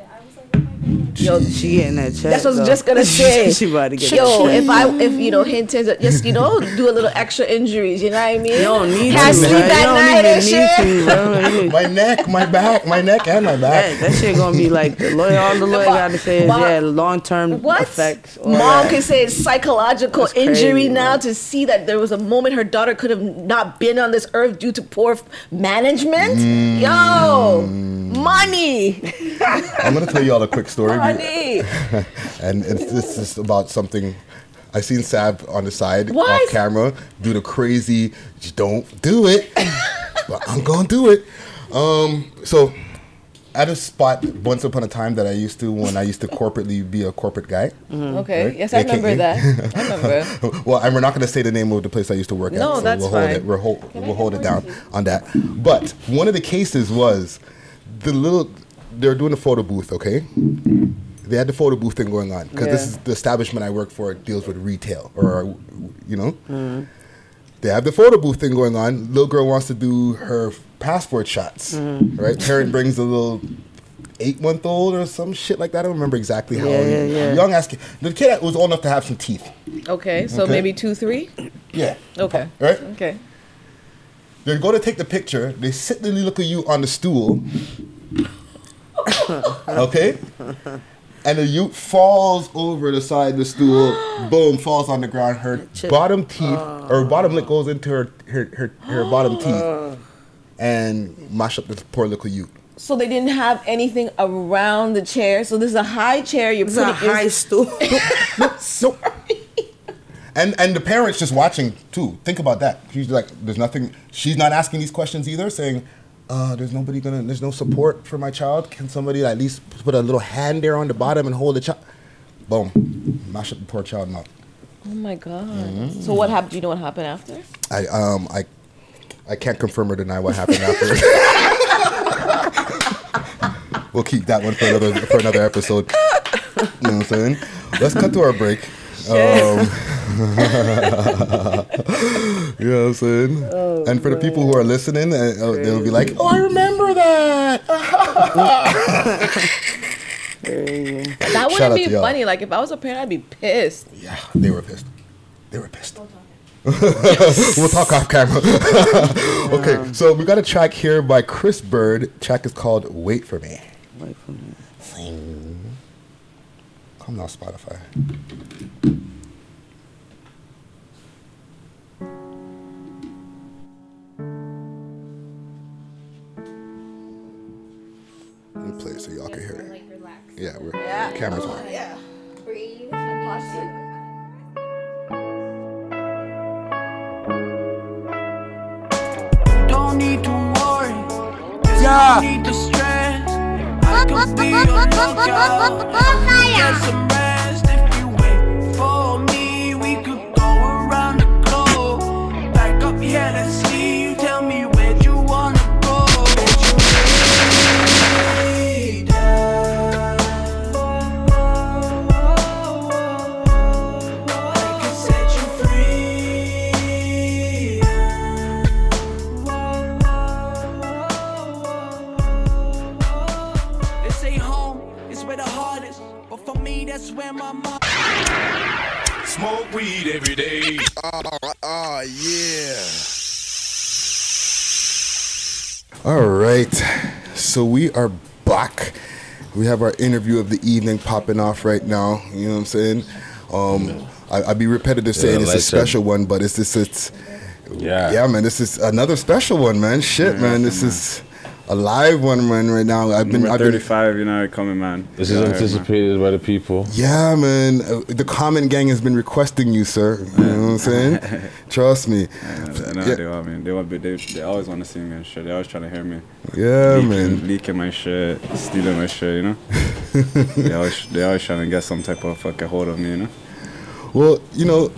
Yo, She getting that check. That's what I was just gonna say. she about to get Yo, that if I, if you know, hint is just you know, do a little extra injuries. You know what I mean? You don't need Can't to, sleep man. that you don't night and shit. need to, My neck, my back, my neck and my back. That, that shit gonna be like the lawyer. All the lawyer got to say is but- yeah, long term What? effects. all Mom that. can say it's psychological That's injury crazy, now man. to see that there was a moment her daughter could have not been on this earth due to poor management. Mm. Yo, money, I'm gonna tell you all a quick story. money. and it's, this is about something I seen Sab on the side What? off camera do the crazy. Just don't do it, but I'm gonna do it. Um, so at a spot once upon a time that I used to when I used to corporately be a corporate guy. Okay. Right? Yes, I remember that. I remember. well, and we're not going to say the name of the place I used to work at. No, so that's we'll hold fine. it. We'll hold, we'll hold it down on that. But one of the cases was the little. They were doing a photo booth. Okay. They had the photo booth thing going on because this is the establishment I work for deals with retail or mm-hmm. you know. Mm-hmm. They have the photo booth thing going on. Little girl wants to do her passport shots. Mm-hmm. Right. Parent brings a little eight month old or some shit like that. I don't remember exactly how Yeah, yeah, yeah. young asking. The kid was old enough to have some teeth. Okay, so Okay. maybe two, three. Yeah. Okay. Right? Okay. They go to take the picture. They sit the look at you on the stool. okay? And the youth falls over the side of the stool, boom, falls on the ground. Her bottom teeth, oh. or bottom lip goes into her, her, her, her bottom teeth and mash up this poor little youth. So they didn't have anything around the chair. So this is a high chair. You're It's a putting high stool. Nope. And and the parents just watching too. Think about that. She's like, there's nothing. She's not asking these questions either. Saying, uh, there's nobody gonna. There's no support for my child. Can somebody at least put a little hand there on the bottom and hold the child? Boom, mash up the poor child mouth. Oh my god. Mm-hmm. So what happened? Do you know what happened after? I um I I can't confirm or deny what happened after. we'll keep that one for another for another episode. You know what I'm saying? Let's cut to our break. Um, you know what I'm saying? and for the people who are listening, uh, uh, they'll be like, "Oh, I remember that." That wouldn't be funny. Like if I was a parent, I'd be pissed. Yeah, they were pissed. They were pissed. we'll talk off camera. okay, so we got a track here by Chris Bird. Track is called "Wait for Me." Wait for me. Come now, Spotify. Let me play it so y'all can hear it. Yeah, we're cameras on. Yeah. Breathe. Don't need to worry. Yeah. Don't need are back. We have our interview of the evening popping off right now. You know what I'm saying? Um, I, I'd be repetitive saying it's a special one, but it's this it's Yeah. yeah, man. This is another special one, man. Shit, man. This is a live one, man. Right now, I've been, Number I've been 35, you know, coming, man. This is Yeah, man. anticipated by the people. Yeah, man. Uh, the Comment Gang has been requesting you, sir. You know what I'm saying? Trust me. I know Yeah. they want me. They want, they, they always want to see me and shit. They always trying to hear me. Yeah, leaking, man. Leaking my shit, stealing my shit, you know. they always, they always trying to get some type of fucking hold of me, you know. Well, you know,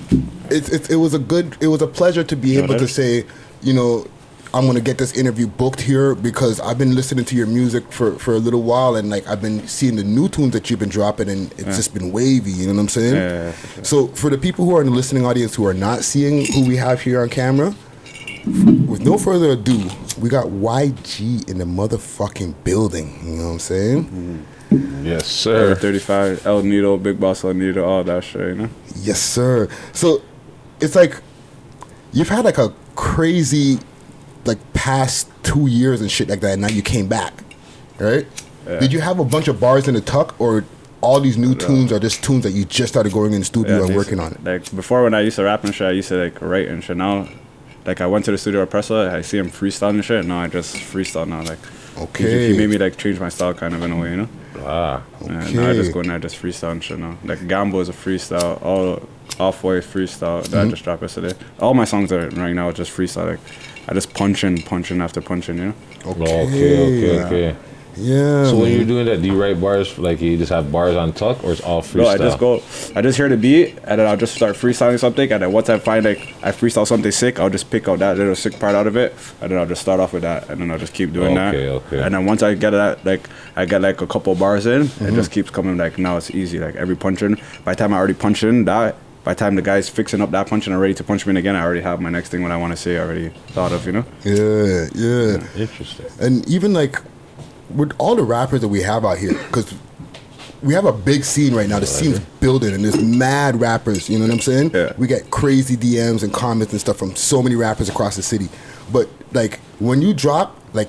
it, it, it was a good, it was a pleasure to be Sure able to say, you know, I'm gonna get this interview booked here because I've been listening to your music for, for a little while and like I've been seeing the new tunes that you've been dropping and it's Yeah. just been wavy. You know what I'm saying? Yeah, yeah, yeah, sure. So for the people who are in the listening audience who are not seeing who we have here on camera, with no further ado, we got YG in the motherfucking building. You know what I'm saying? Mm-hmm. Yes, Sir. 35, El Nito, Big Boss El Nito, all that shit, you know. Yes, sir. So it's like you've had like a crazy like past two years and shit like that, and now you came back, right? Yeah. Did you have a bunch of bars in the tuck, or all these new tunes are just tunes that you just started going in the studio Yeah, and working on? It? Like before, when I used to rap and shit, I used to like write and shit. Now, like I went to the studio with Pressa, I see him freestyling and shit. Now I just freestyle now. Like, Okay. he, made me like change my style kind of in a way, you know. Ah, Yeah, now I just go in there, just freestyle and shit now. Like Gambo is a freestyle, all off white freestyle that Mhm. I just dropped yesterday. All my songs are right now just freestyle. Like I just punch in, punch in after punch in, you know. Okay, okay, Yeah. okay. Yeah. So when you're doing that, do you write bars like you just have bars on tuck, or it's all freestyle? No, I just go, I just hear the beat, and then I'll just start freestyling something, and then once I find like I freestyle something sick, I'll just pick out that little sick part out of it, and then I'll just start off with that, and then I'll just keep doing that. Okay, okay. And then once I get that, like I get like a couple bars in, Mm-hmm. it just keeps coming. Like now it's easy. Like every punching, by the time I already punch in that. By the time the guy's fixing up that punch and I'm ready to punch me in again, I already have my next thing what I want to say I already thought of, you know? Yeah, yeah. Interesting. And even like with all the rappers that we have out here, because we have a big scene right now. The scene's building, and there's mad rappers. You know what I'm saying? Yeah. We get crazy DMs and comments and stuff from so many rappers across the city. But like when you drop, like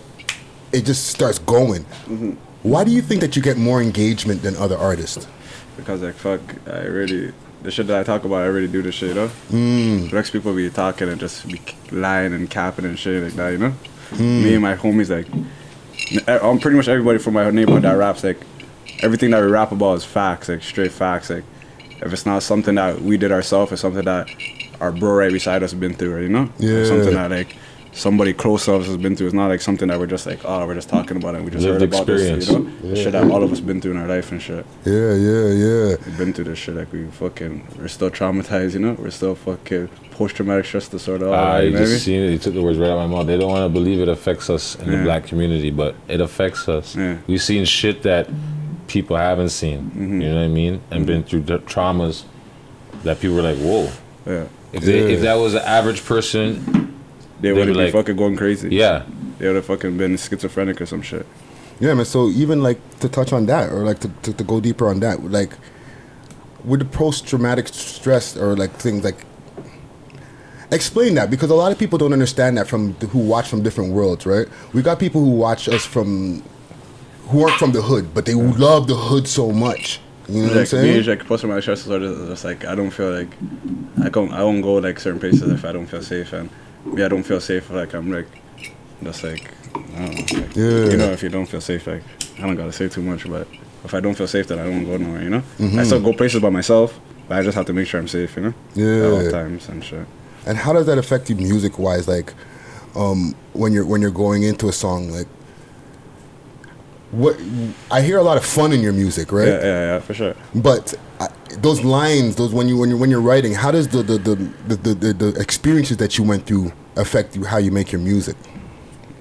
it just starts going. Mm-hmm. Why do you think that you get more engagement than other artists? because like fuck, I really the shit that I talk about, I really do the shit, you know. Mm. People be talking and just be lying and capping and shit like that, you know. Mm. Me and my homies like, I'm pretty much everybody from my neighborhood that raps like, everything that we rap about is facts, like straight facts. Like, if it's not something that we did ourselves, it's something that our bro right beside us been through, you know. Yeah. Something that like somebody close to us has been through. It's not like something that we're just like, oh, we're just talking about it. We just Lived heard about experience. this, you know. Yeah. Shit that all of us been through in our life and shit. Yeah, yeah, yeah. We've been through this shit. Like we fucking, we're still traumatized. You know, we're still fucking post traumatic stress disorder. all Ah, that, you you know just what I mean? seen it. You took the words right out of my mouth. They don't want to believe it affects us in the black community, but it affects us. Yeah. We've seen shit that people haven't seen. Mm-hmm. You know what I mean? And been through the traumas that people were like, "Whoa." Yeah. If they, if that was an average person, They They'd have be be like- fucking going crazy. yeah, They would have fucking been schizophrenic or some shit. Yeah, man. So even like to touch on that, or like to, to, to go deeper on that, like with the post traumatic stress or like things like explain that because a lot of people don't understand that from the, who watch from different worlds, right? We got people who watch us from who aren't from the hood, but they love the hood so much. You know what I'm like me, saying? like post traumatic stress disorder just like I don't feel like I don't I won't go like certain places if I don't feel safe and me I don't feel safe like I'm like just like I don't know. Like, Yeah. You know, if you don't feel safe, like I don't gotta say too much, but if I don't feel safe, then I don't go nowhere. You know, Mm-hmm. I still go places by myself, but I just have to make sure I'm safe. You know, yeah, at all Yeah. times and shit. And how does that affect you music wise? Like, um, when you're when you're going into a song, like, what I hear a lot of fun in your music, right? Yeah, yeah, yeah, for sure. But uh, those lines, those when you when you when you're writing, how does the the the, the, the, the, the experiences that you went through affect you how you make your music?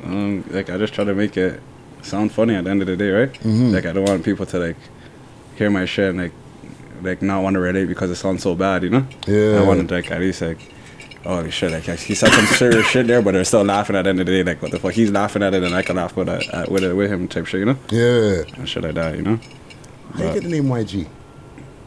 Um, like I just try to make it sound funny at the end of the day, right? Mm-hmm. Like I don't want people to like hear my shit and like like not want to relate because it sounds so bad, you know? Yeah. I want to like at least like oh shit, like he said some serious shit there, but they're still laughing at the end of the day. Like what the fuck? He's laughing at it, and I can laugh with it, with it with him type shit, you know? Yeah. And shit like that, you know? How you get the name YG?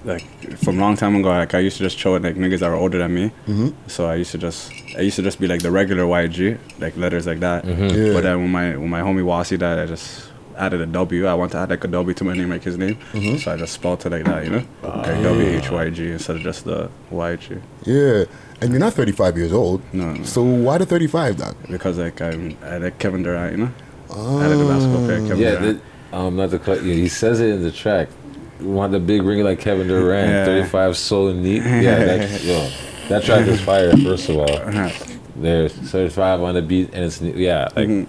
Like from a long time ago, like I used to just chill with like niggas that were older than me. Mm-hmm. So I used to just I used to just be like the regular YG, like letters like that. Yeah. But then when my when my homie Wasi died, I just added a W. I want to add like a W to my name, like his name. Mm-hmm. So I just spelled it like that, you know, like W H Y G instead of just the YG. Yeah. And you're not 35 years old. No, no. So why the 35, dog? Because like I'm I like Kevin Durant, you know. I like the basketball player Kevin yeah. Durant. that- um, not the cut. Yeah, he says it in the track. We want the big ring like Kevin Durant. Yeah. 35 so neat. Yeah, that, yo, that track is fire. First of all, there's 35 on the beat and it's neat. yeah, like Mhm.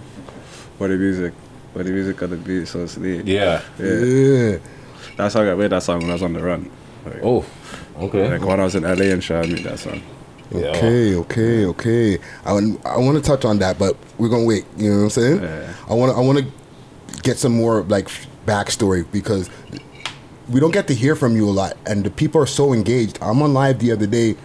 What the music, what the music of the beat, so it's neat. yeah. yeah. Yeah. That's how I made that song when I was on the run. Like, Oh, okay. Like when I was in LA and shit, I made that song. Okay, okay, okay. I, want- I want to touch on that, but we're gonna wait. You know what I'm saying? Yeah. I want to I want to get some more like backstory because we don't get to hear from you a lot, and the people are so engaged. I'm on live the other day,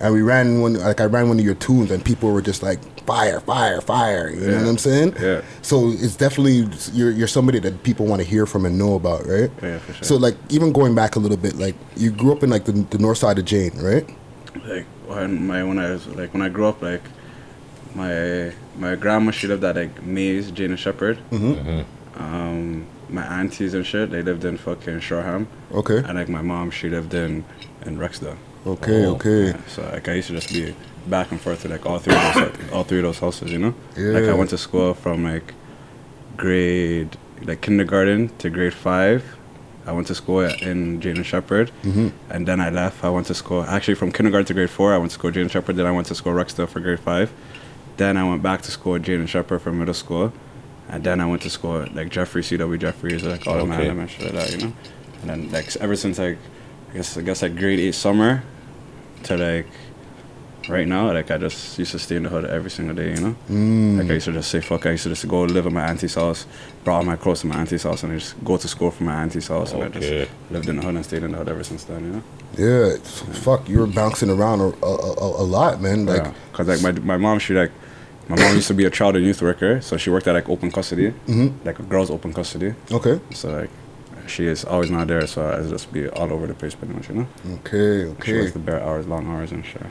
and we ran one like I ran one of your tunes, and people were just like fire, fire, fire. You know what I'm saying? Yeah. So it's definitely you're you're somebody that people want to hear from and know about, right? Yeah, for sure. So like even going back a little bit, like you grew up in like the, the north side of Jane, right? like when my when I was like when I grew up like my my grandma she lived at like Mays Jane and Sheppard. Um, my aunties and shit they lived in fucking Shoreham, Okay. and like my mom she lived in in Rexdale. Okay. Oh. Okay. Yeah, so like I used to just be back and forth to like all three of those all three of those houses, you know. Yeah. Like I went to school from like grade like kindergarten to grade five. I went to school in Jane and Sheppard, mm-hmm. and then I left. I went to school actually from kindergarten to grade four. I went to school Jane and Sheppard. Then I went to school Rexdale for grade five. Then I went back to school Jane and Sheppard for middle school, And then I went to school at like Jeffrey, CW Jefferys, like all Okay. man and shit like that, you know. And then like ever since like I guess I guess like grade eight summer to like right now, like I just used to stay in the hood every single day, you know. Mm. Like I used to just say fuck. I used to just go live at my auntie's house, brought all my clothes to my auntie's house, and I just go to school from my auntie's house, and I just lived in the hood and stayed in the hood ever since then, you know. Yeah, it's- fuck, you were bouncing around a, a, a, a lot, man. Like, yeah, cause like my my mom, she like my mom used to be a child and youth worker, so she worked at like open custody, Mhm. like a girls open custody. Okay. So like she is always not there, so I just be all over the place pretty much, you know. Okay, Okay. She works the bare hours, long hours and shit.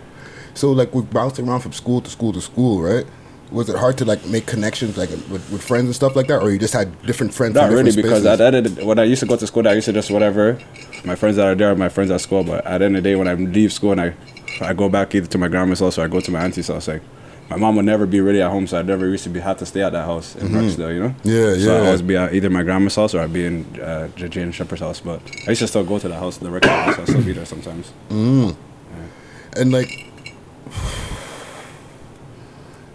So like we bounced around from school to school to school, right? Was it hard to like make connections like with, with friends and stuff like that, or you just had different friends? Not really, different because at the end of the, when I used to go to school, I used to just whatever. My friends that are there are my friends at school, but at the end of the day, when I leave school and I, I go back either to my grandma's house or I go to my auntie's house, like my mom would never be really at home, so I'd never used to be had to stay at that house in Mhm. Rexdale, you know. Yeah, yeah. So I yeah. always be at either my grandma's house or I'd be in uh, Jane Sheppard's house, but I used to still go to the house, the record house. I still be there sometimes. Mm. And like,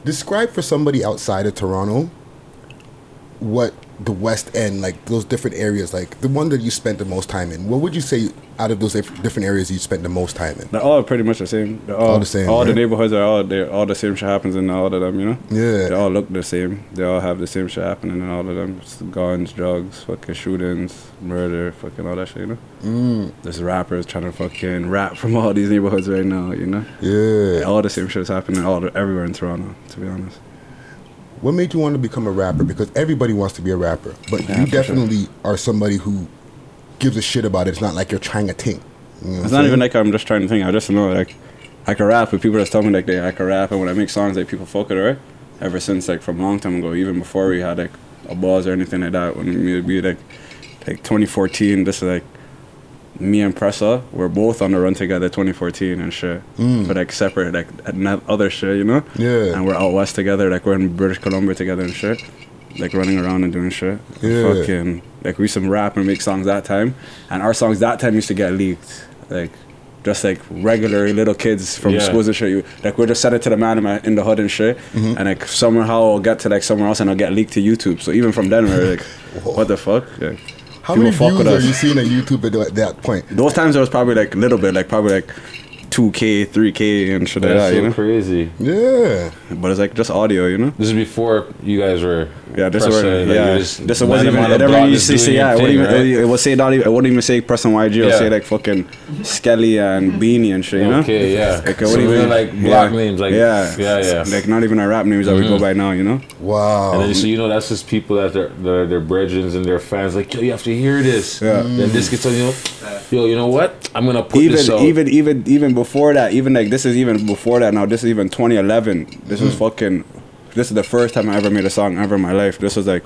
describe for somebody outside of Toronto what the West End, like those different areas, like the one that you spent the most time in. What would you say out of those different areas you spent the most time in? They're all pretty much the same. They're all, All the same, All the neighborhoods are all they all the same shit happens in all of them. You know. Yeah. They all look the same. They all have the same shit happening in all of them. It's guns, drugs, fucking shootings, murder, fucking all that shit. You know. Mm. There's rappers trying to fucking rap from all these neighborhoods right now. You know. Yeah. All the same shit is happening all everywhere in Toronto. To be honest. What made you want to become a rapper? Because everybody wants to be a rapper, but Yeah, you for sure. definitely are somebody who gives a shit about it. It's not like you're trying to think. You know It's not even like I'm just trying to think. I just know like I can rap, but people just tell me like they I can rap, and when I make songs, like people fuck it. Right? Ever since like from a long time ago, even before we had like a buzz or anything like that, when we would be like like 2014, this is like me and Pressa were both on the run together 2014 and shit, Mm. but like separate like other shit, you know. Yeah. And we're out west together, like we're in British Columbia together and shit. Like running around and doing shit. And Yeah. Fucking like we used to rap and make songs that time, and our songs that time used to get leaked. Like just like regular little kids from Yeah. schools and shit. You, like we're just send it to the man in, my, in the hood and shit, Mhm. and like somehow it'll get to like somewhere else and it'll get leaked to YouTube. So even from then we're like, what the fuck? Like, How people many fuck views with are us. you seeing on YouTube at, at that point? Those times there was probably like a little bit, like probably like two k, three k, and shit like That's that. so you know? crazy. Yeah. But it's like just audio, you know. This is before you guys were. Yeah, this is pressing, where, like, yeah. just This wasn't even. It never used to say doing yeah. It wouldn't even. right? It would say not even. It wouldn't even say Preston YG. It would Yeah. say like fucking Skelly and Beanie and shit. You know. Okay, yeah. Like, it So wouldn't even like block names, like- yeah, yeah, yeah. Like not even our rap names that we go Mhm. by now. You know. Wow. And then so you know that's just people that they're they're, they're brethren and their fans like yo you have to hear this. Yeah. Then this gets on you. know, Yo, you know what? I'm gonna put even this out. even even even before that, even like this is even before that. Now this is even 2011. This was hmm. fucking. This is the first time I ever made a song ever in my life. This was like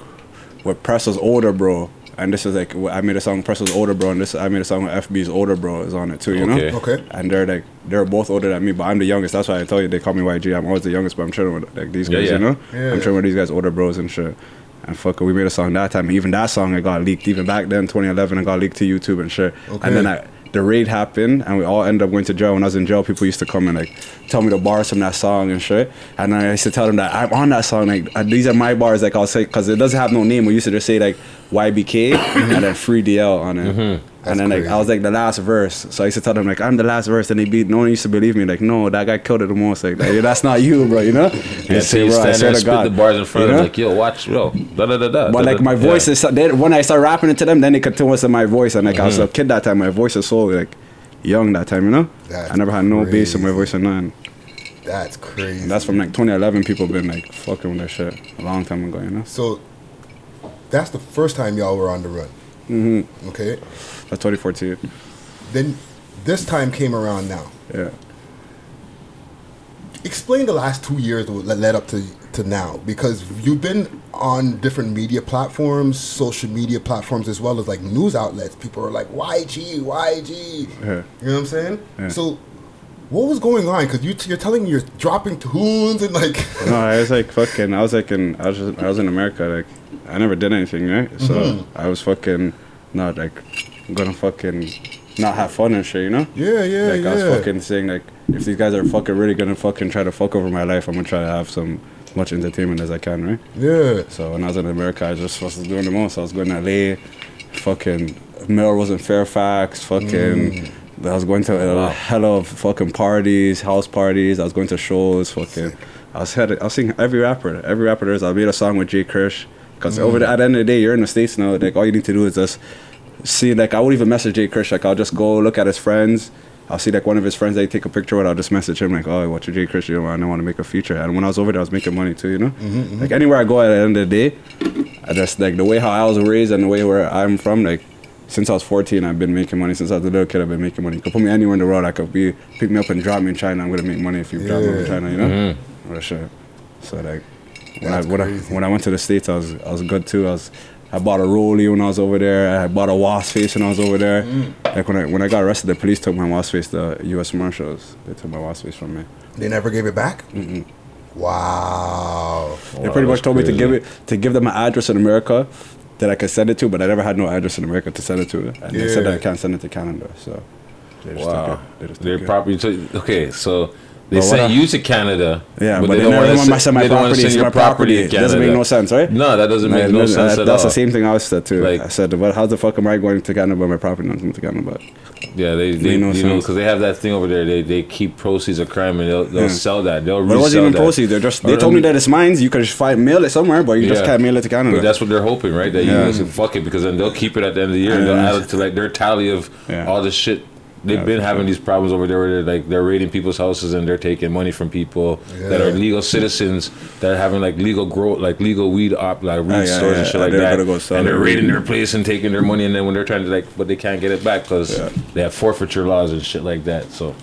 what Press was older, bro. And this is like I made a song. with Press was older, bro. And this I made a song with FB's older, bro. Is on it too. You Okay. know. Okay. And they're like they're both older than me, but I'm the youngest. That's why I tell you they call me YG. I'm always the youngest, but I'm chilling with like these Yeah, guys. yeah. You know. Yeah. I'm chilling with these guys, older bros and shit. And fuck, we made a song that time. Even that song, it got leaked. Even back then, 2011, it got leaked to YouTube and shit. Okay. And then I, the raid happened, and we all ended up going to jail. When I was in jail, people used to come and like tell me the bars from that song and shit. And I used to tell them that I'm on that song. Like uh, these are my bars. Like I'll say because it doesn't have no name. We used to just say like YBK and then Free DL on it. And then like I was like the last verse, so I used to tell them like I'm the last verse, and they be no one used to believe me. Like no, that guy killed it the most. Like, like, that's not you, bro. You know? Yeah, so say, you "Bro, I stand there to spit God." the bars in front You of know? them like yo watch yo da da da da. But like my yeah. voice is they, when I start rapping it to them, then they could us in my voice, and like I was Mhm. a kid that time. My voice is so like young that time, you know. That's I never had no bass in my voice or nothing. That's crazy. And that's from like 2011. People been like fucking with that shit a long time ago, you know. so that's the first time y'all were on the run. Mm-hmm. Okay. That's 2014. Then this time came around now. Yeah. Explain the last two years that led up to to now because you've been on different media platforms, social media platforms, as well as like news outlets. People are like YG, YG. Yeah. You know what I'm saying? Yeah. So, what was going on? Because you, you're telling me you're dropping tunes and like. no, I was like fucking. I was like in. I was just, I was in America. Like I never did anything, right? So Mhm. I was fucking not like gonna fucking not have fun and shit, you know? Yeah, yeah, yeah. Like I was fucking saying like if these guys are fucking really gonna fucking try to fuck over my life, I'm gonna try to have some much entertainment as I can, right? Yeah. So when I was in America, I was just was doing the most. I was going to LA, fucking Melrose and Fairfax, fucking. Mm. I was going to a hell of fucking parties, house parties. I was going to shows, fucking. I was had I was seeing every rapper, every rapper there is. I made a song with Jay Kirsch, because Mm. over the, at the end of the day, you're in the states now. Like all you need to do is just see. Like I would even message Jay Kirsch. Like I'll just go look at his friends. I'll see like one of his friends that he take a picture with. I'll just message him like, "Oh, what's your Jay Kirsch? You know, I want to make a feature." And when I was over there, I was making money too. You know, Mhm, like anywhere I go at the end of the day, I just like the way how I was raised and the way where I'm from. Like since I was 14, I've been making money. Since I was a little kid, I've been making money. You could put me anywhere in the world. I could be pick me up and drop me in China. I'm gonna make money if you drop me in China. You know, Mhm. Real shit. So like when I, That's when I when I went to the states, I was I was good too. I was I bought a rollie when I was over there. I bought a wasp face when I was over there. Mm. Like when I when I got arrested, the police took my wasp face. The U.S. Marshals they took my wasp face from me. They never gave it back. Mm-mm. Wow. They pretty much told me to give it to give them an address in America that I could send it to, but I never had no address in America to send it to. And they said that I can't send it to Canada. So they just Wow. took it. They just They're took it. property. To, okay, so they But send you to Canada. Yeah, but, they they, don't never wanna send- my they property. It's my property. It doesn't make no sense, right? No, that doesn't make no that- sense at That's all. the same thing I said too. I said, but how the fuck am I going to Canada by my property not to Canada? But Yeah, they, they Made no you know, because they have that thing over there. They they keep proceeds of crime and they'll, they'll Yeah. sell that. They'll But it wasn't even that. proceeds. They're just they told me that it's mine. You can just find mail it somewhere, but you just can't mail it to Canada. But that's what they're hoping, right? That Yeah. you can fuck it because then they'll keep it at the end of the year and they'll add it to like their tally of all the shit. They've been having these problems over there where they're like they're raiding people's houses and they're taking money from people that are legal citizens that are having like legal grow like legal weed op like weed Yeah, yeah, stores and yeah. shit like that. go and they're raiding their place and taking their money and then when they're trying to like but they can't get it back because they have forfeiture laws and shit like that. So,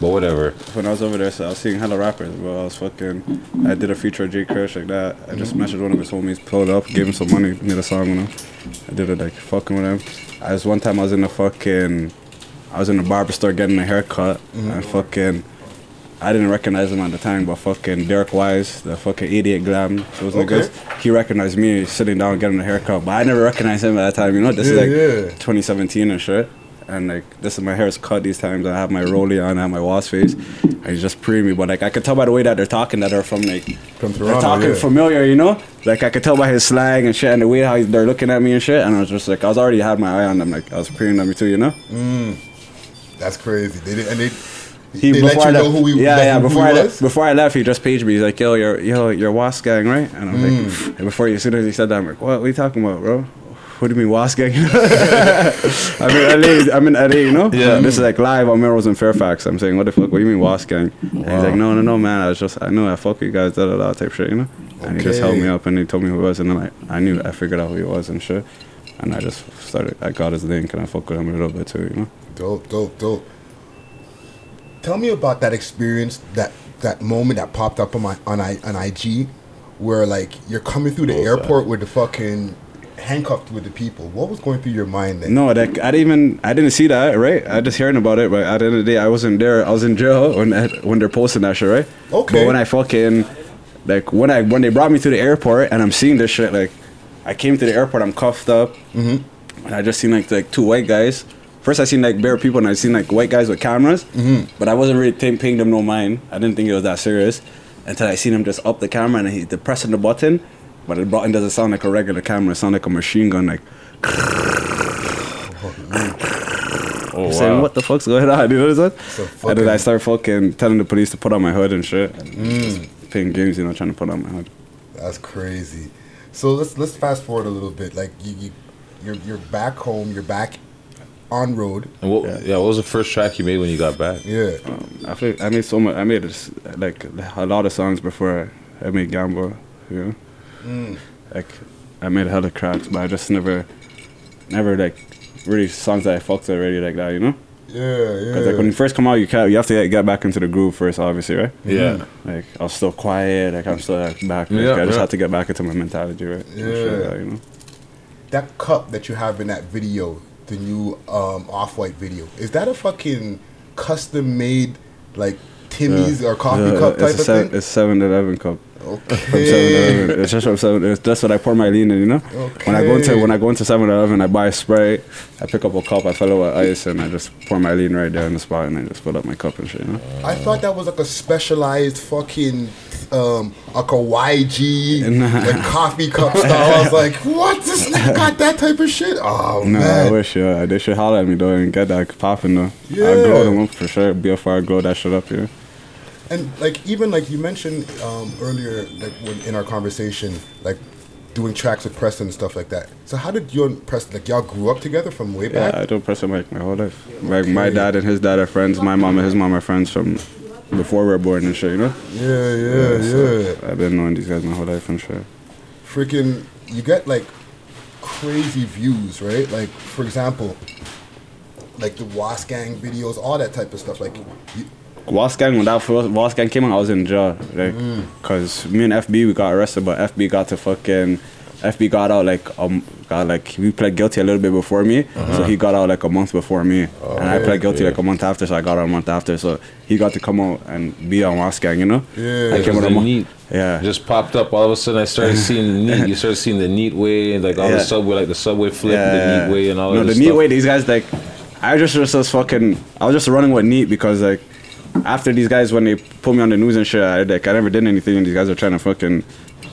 but whatever. when I was over there, so I was seeing hella rappers, bro. I was fucking. I did a feature of Jay Kirsch like that. I just mm-hmm. messaged one of his homies, pulled up, gave him some money, made a song with him. I did it like fucking with him. I was one time I was in the fucking. I was in the barber store getting a haircut, and fucking. I didn't recognize him at the time, but fucking Derek Wise, the fucking 88GLAM, those Okay. niggas, he recognized me sitting down getting a haircut, but I never recognized him at that time. You know, this Yeah, is like yeah. 2017 and shit. And like this is my hair is cut these times. I have my rollie on, I have my wasp face. And he's just pre me, but like I could tell by the way that they're talking that they're from like From they're talking yeah. familiar, you know. Like I could tell by his slang and shit, and the way how they're looking at me and shit. And I was just like, I was already had my eye on them. Like I was preing them too, you know. Mm. That's crazy. They did, and they. He they let you I know left, who we. Were. Yeah yeah before he I left before I left he just paged me he's like yo you're yo you're Was gang right and I'm Mm. like and before he, as soon as he said that I'm like what, what are you talking about bro what do you mean Was gang I'm in LA I'm in LA you know Yeah. this is like live on Melrose in Fairfax I'm saying what the fuck what do you mean Was gang and he's like no no no man I was just I know I fuck you guys da da da type shit you know Okay. and he just held me up and he told me who he was and then I, I knew I figured out who he was and shit and I just started I got his link and I fuck with him a little bit too you know Dope, dope, dope. Tell me about that experience, that that moment that popped up on my on I on IG, where like you're coming through the was airport with the fucking handcuffed with the people. What was going through your mind then? No, that I didn't even I didn't see that, right? I just hearing about it, but at the end of the day, I wasn't there. I was in jail when that, when they're posting that shit, right? Okay. But when I fucking like when I when they brought me to the airport and I'm seeing this shit, like I came to the airport, I'm cuffed up, Mm-hmm. and I just seen like like two white guys. First, I seen like bare people, and I seen like white guys with cameras, Mhm. but I wasn't really t- paying them no mind. I didn't think it was that serious until I seen him just up the camera and he they're pressing the button, but the button doesn't sound like a regular camera. It sounds like a machine gun, like. Oh I'm saying, what the fuck's going on? You know what I'm So? And then I start fucking telling the police to put on my hood and shit. And Mm. just playing games, you know, trying to put on my hood. That's crazy. So let's let's fast forward a little bit. Like you, you you're you're back home. You're back on road. And what, yeah. what was the first track you made when you got back? Yeah. Um, I feel I made so much. I made this, like a lot of songs before I made Gambo. You know, Mm. like I made hella cracks, but I just never, never like really songs that I fucked with already like that. You know. Yeah, yeah. Cause like when you first come out, you can't, you have to get, get back into the groove first, obviously, right? Yeah. Like I was still quiet, like I'm still like, back. Like, Yeah, I just yeah. had to get back into my mentality, right? And shit like Yeah. that, you know. that cup that you have in that video, the new um, off white video, is that a fucking custom made like Timmy's Yeah. or coffee Yeah, cup type a of seven, thing? It's Seven Eleven cup. From 7-Eleven. It's just from 7 it's That's what I pour my lean in, you know. When I go into when I go into 7-Eleven, I buy a spray. I pick up a cup. I fill it with ice, and I just pour my lean right there in the spot, and I just fill up my cup and shit. You know. I thought that was like a specialized fucking um like a YG Nah. like coffee cup style. I was like, what? This nigga got that type of shit? Oh No, I wish yeah, they should holler at me though and get that popping though. Yeah. I glow them up for sure. BFR glow that shit up, yeah. And like even like you mentioned um, earlier, like when in our conversation, like doing tracks with Pressa and stuff like that. So how did you and Pressa like y'all grew up together from way Yeah, back? I don't press him like my whole life. Like my dad and his dad are friends. My mom and his mom are friends from before we were born and shit. You know. Yeah, yeah, so I've been knowing these guys my whole life and shit. Freaking, you get like crazy views, right? Like for example, like the Wasp Gang videos, all that type of stuff. Like, you, Wasp Gang, when that first Wasp Gang came out, I was in jail, like, Mm. cause me and FB we got arrested, but FB got to fucking, FB got out like um, got like he pled guilty a little bit before me, so Uh-huh. he got out like a month before me, and I pled guilty yeah. like a month after, so I got out a month after, so he got to come out and be on Wasp Gang, you know? Yeah. I came Because out a the month. neat Yeah. just popped up. All of a sudden, I started seeing the neat. You started seeing the neat way, like all Yeah. the subway, like the subway flip, the Yeah. neat way, and all no, the this neat stuff. way. These guys like, I just just was fucking. I was just running with neat because like, after these guys when they put me on the news and shit, I like I never did anything, and these guys are trying to fucking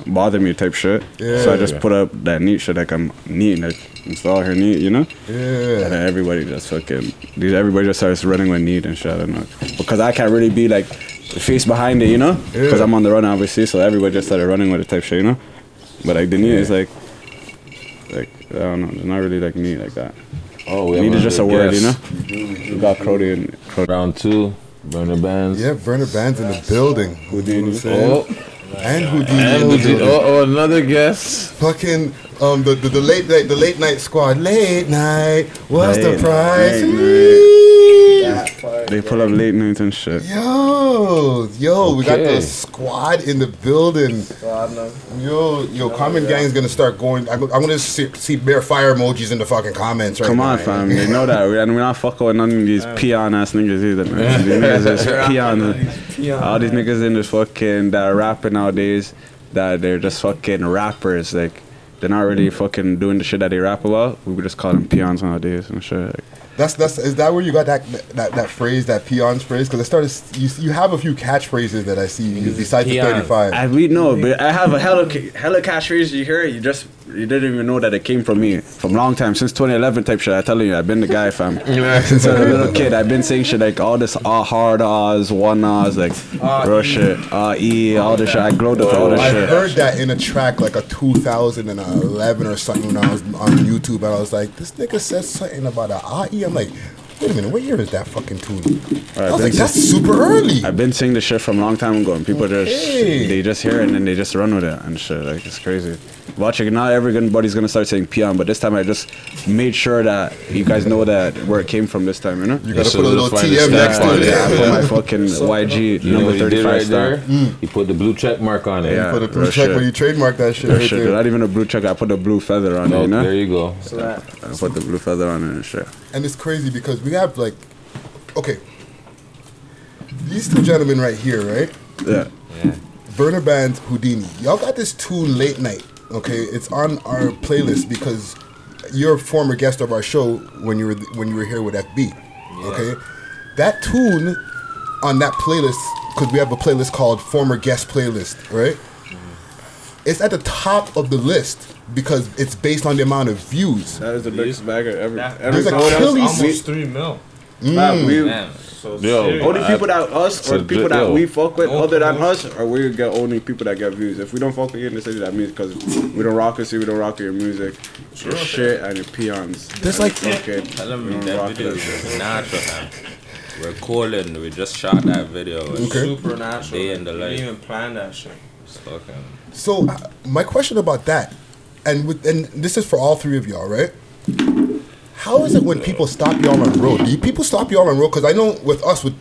bother me type shit. Yeah, So I just Yeah. put up that neat shit like I'm neat, like install her neat, you know. Yeah. And then everybody just fucking, these everybody just starts running with neat and shit. I don't know because I can't really be like the face behind it, you know, because Yeah. I'm on the run obviously. So everybody just started running with it type shit, you know. But like the neat is like, like I don't know, it's not really like neat like that. Oh, we Neat have is just a another word, you know. guest. We got Crody and Crody. Round two, Burna Bandz. yeah, Burna Bandz in the building. Houdini. Oh, And Houdini. and in we the did, building. oh, oh, another guest. Fucking um the, the, the late night the late night squad. Late night. What's the Late price? They pull up late nights and shit. Yo, yo, we got Okay. the squad in the building. Yo, yo, comment gang's gonna start going. I'm, I'm gonna see, see bare fire emojis in the fucking comments right Come now. on, fam. They know that. We, and we're not fucking with none of these peon ass niggas either, man. These niggas is peon. All these niggas in this fucking that are rapping nowadays, that they're just fucking rappers. Like, they're not really fucking doing the shit that they rap about. We would just call them peons nowadays and shit. Like, That's that's is that where you got that that, that phrase that peons phrase? Because I started you you have a few catchphrases that I see besides mm, the Peon. thirty five. I we know, but I have a hella hella catchphrase. You hear it, you just you didn't even know that it came from me from long time since 2011 type shit. I telling you, I've been the guy, fam. since I was a little kid, I've been saying shit like all this ah hard ahs, one ahs, like real shit, ah e, all this shit. I glowed up all this I shit. heard that in a track like a 2011 or something when I was on YouTube, and I was like, this nigga says something about a AE. I'm like, wait a minute, what year is that fucking tune? I was like, that's super early. I've been saying this shit from a long time ago, and people just they just hear it and then they just run with it and shit. Like it's crazy. Watching not everybody's gonna start saying peon, but this time I just made sure that you guys know that where it came from this time. You know, You gotta put a little TM next to it. Yeah, I put my fucking YG You know number what he did 35 right star. there? Mm. He put the blue check mark on it. Yeah, Put a blue real check shit. when you trademark that shit Real right shit. there. Not even a blue check. I put a blue feather on it. You know? there you go. I put the blue feather on it and shit. And it's crazy because we have like, okay, these two gentlemen right here, right? Yeah. Burner Band Houdini. Y'all got this tune late night. Okay, it's on our playlist because you're a former guest of our show when you were when you were here with FB. Okay, that tune on that playlist because we have a playlist called former guest playlist, right? Mm-hmm. It's at the top of the list because it's based on the amount of views. That is the biggest bagger ever. There's a Achilles. Almost three mil. Man, we, Damn. So Yo, serious. only people that us or the people that yo. we fuck with other than us, or we get only people that get views. If we don't fuck with you in the city, that means because we don't rock with you, we don't rock with your music, your shit, and your peons. There's like fucking, Tell them we don't that rock video with is you. natural, man. We're calling. We just shot that video. It's Okay. supernatural. Day in the We life. didn't even plan that shit. It's fucking. So uh, my question about that, and with, and this is for all three of y'all, right? How is it when people stop y'all on the road? Do you people stop y'all on the road? Because I know with us, with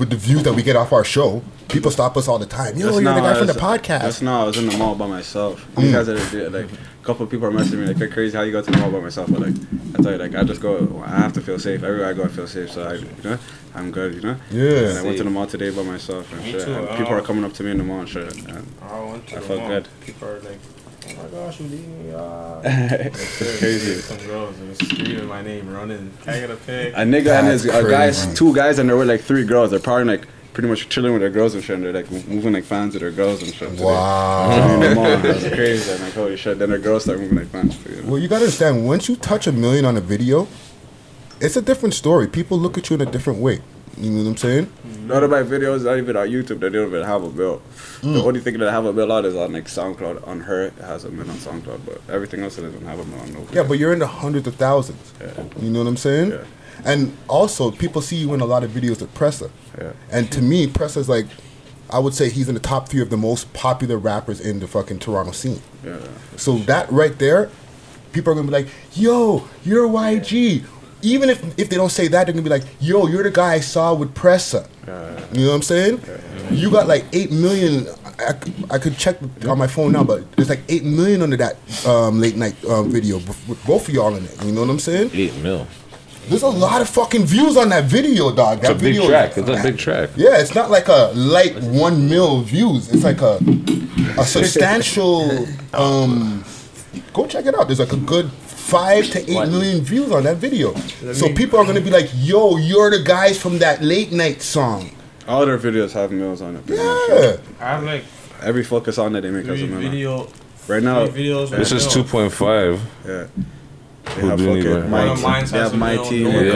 with the views that we get off our show, people stop us all the time. Yo, Just you're now, the guy I from the was- podcast. Just now, I was in the mall by myself. Mm. You guys are like a couple of people are messaging me like, "You're crazy. How you go to the mall by myself?" But like, I tell you, like I just go. I have to feel safe. Everywhere I go, I feel safe. So I, you know, I'm good. You know. Yeah. And I went to the mall today by myself and Me shit. too, and uh, people are coming up to me in the mall and shit. And I went to I the felt mall. good. People are like, oh my gosh, you leave me. Ah. It's crazy. Some girls are screaming my name, running. Can I get a pic? A nigga and his That's a guys, crazy. two guys, and there were like three girls. They're probably like pretty much chilling with their girls and shit. And they're like moving like fans with their girls and shit. Wow. In. That's crazy. I'm like, holy shit. Then their girls start moving like fans. too, You know? Well, you gotta understand, once you touch a million on a video, it's a different story. People look at you in a different way. You know what I'm saying? None of my videos, not even on YouTube, they don't even have a bill. The Mm. only thing that I have a bill on is on like SoundCloud. On her, it has a bill on SoundCloud, but everything else it doesn't have a bill on no. Yeah, but you're in the hundreds of thousands. You know what I'm saying? And also, people see you in a lot of videos with Pressa. Yeah. And to me, Pressa's like, I would say he's in the top three of the most popular rappers in the fucking Toronto scene. Yeah. So that right there, people are gonna be like, "Yo, you're YG." Even if if they don't say that, they're gonna be like, "Yo, you're the guy I saw with Pressa." You know what I'm saying? You got like eight million. I, I could check on my phone now, but there's like eight million under that um, late night um, video with with both of y'all in it. You know what I'm saying? Eight mil. There's a lot of fucking views on that video, dog. It's That a big video, track. It's a big track. Yeah, it's not like a light one mil views. It's like a a substantial. Um, go check it out. There's like a good five to eight million views on that video. So people are gonna be like, "Yo, you're the guys from that late night song." All their videos have mills on it. pretty much. Yeah. I have like Every focus on that they make has a three video. Right now, videos. This is right two now. point five. Yeah. They Who have didn't fucking even- my One team. mine's They has have a my mil, team. no with a Yeah.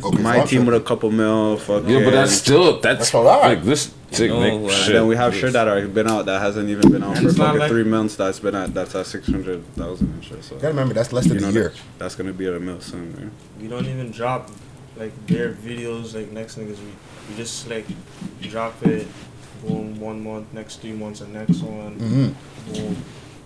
couple- Okay, My team with a couple mil. Fucking. Yeah, but that's still that's, That's a lot. like this sick know, Nick uh, shit. then we have shit that are been out that hasn't even been out And for it's not fucking like- three months. That's been at that's at six hundred thousand and shit. So You gotta remember that's less than you know a year. that- that's gonna be at a mill soon. Man. We don't even drop like their videos like next niggas. We we just like drop it. Boom, one month, next three months, and next one. Mhm. Boom.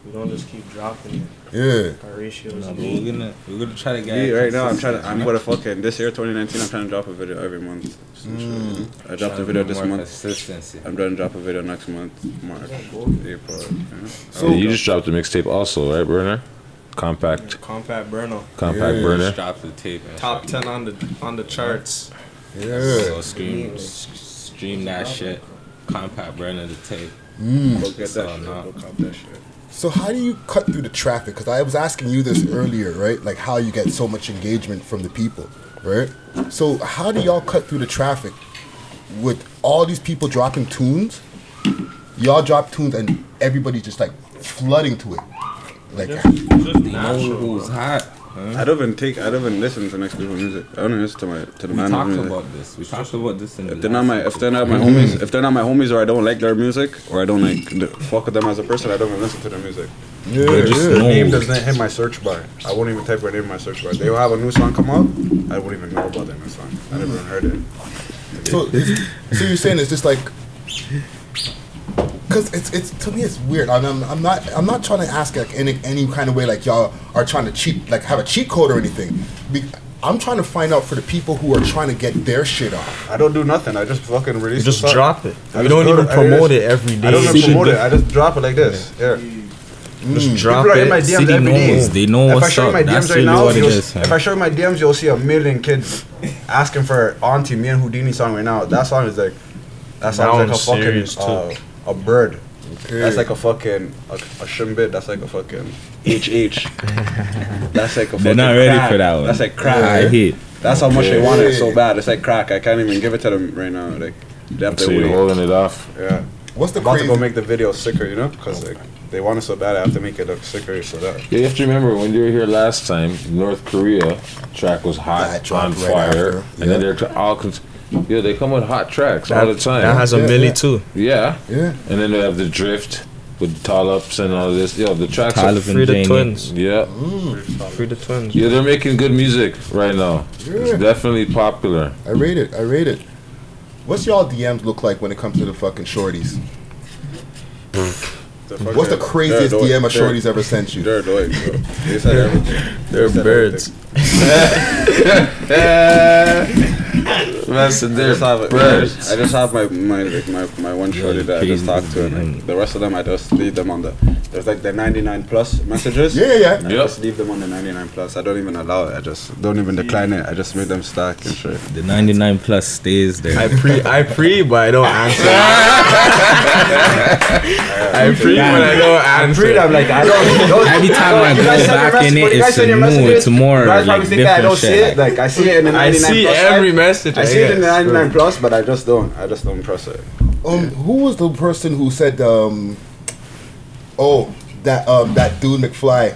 We don't just keep dropping it. Yeah. Our ratios. No, we're gonna we're gonna try to get. Me right now, I'm trying to. I'm you with know? a fucking this year, 2019. I'm trying to drop a video every month. Some shit, you know? I dropped a video this month. Consistency. I'm trying to drop a video next month, March, April. You? So you just dropped a mixtape also, right, Burna? Compact, Compact burner. compact Yeah. burner. Just drop the tape. And Top ten on the on the charts. Yeah. So stream stream that shit. Compact burner the tape. Mm. Go get So, that shit. no. Go cop that shit. So how do you cut through the traffic? Because I was asking you this earlier, right? Like how you get so much engagement from the people, right? So how do y'all cut through the traffic with all these people dropping tunes? Y'all drop tunes and everybody's just like flooding to it. Like They know who's hot. I don't even take. I don't even listen to next people's music. I don't listen to my to the man. We man. talked music. about this. We talked about this in the If they're not my, if they're not my homies, if they're not my homies, or I don't like their music, or I don't like the, fuck with them as a person, I don't even listen to their music. yeah, But just yeah. Their name does not hit my search bar. I won't even type their name in my search bar. They will have a new song come out. I won't even know about that new song. I never even heard it. So, so you're saying it's just like, cause it's it's to me it's weird. And I'm, I'm not I'm not trying to ask like any any kind of way like y'all are trying to cheat like have a cheat code or anything. Be, I'm trying to find out for the people who are trying to get their shit off. I don't do nothing. I just fucking release. just the drop it. I We just don't even to- promote just- it every day. I don't even promote it. I just drop it like this. Here. Just drop People are in my DMs City every day. knows. They know if I what's show you up. my That's DMs right really now, what it you'll- is, man. if I show you my DMs, you'll see a million kids asking for Auntie Me and Houdini song right now. That song is like that song That is like a one's serious, fucking uh, a bird. Okay. That's like a fucking a, a shimbit. That's like a fucking HH. That's like a fucking They're not ready crack. for that one. That's like crack. I hate. That's how much they want it so bad. It's like crack. I can't even give it to them right now. Like they have to So you're wait. holding it off. Yeah. What's the I'm about to go make the video sicker, you know, because like they want it so bad. I have to make it look sicker so that. Yeah, you have to remember when you were here last time, North Korea track was hot, That on right fire, after, and then they're all. Cons- yeah, they come with hot tracks That, all the time. that has a Yeah, milli yeah. too. yeah, Yeah. and then they have the drift with tall ups and all this. Yo, the tracks Tyler are Free the Janie. twins. yeah, mm. Free the twins. yeah, they're making good music right now. It's definitely popular. I rate it. I rate it. What's y'all DMs look like when it comes to the fucking shorties? What's the craziest DM a shorty's ever sent you? They're annoying, bro. They said everything. They're birds. That's I just have birds. I just have my my like my, my one shorty that I just crazy talk to, and like, the rest of them I just leave them on the There's like the 99 plus messages. Yeah, yeah, yeah. I just leave them on the 99 plus. I don't even allow it. I just don't even decline it. I just make them stack and shit. The 99 plus stays there. I pre, I pre, but I don't answer. I pre, but I don't answer. pre, I'm like, I don't. don't Every time I go guys send your back in it, when you guys it's a new, it's more, like, probably I don't different see shit. it. Like I see it in the I 99 see plus. every right? message, I I see it in the 99 plus, but I just don't. I just don't press it. Um, who was the person who said, um, oh, that um, that dude McFly?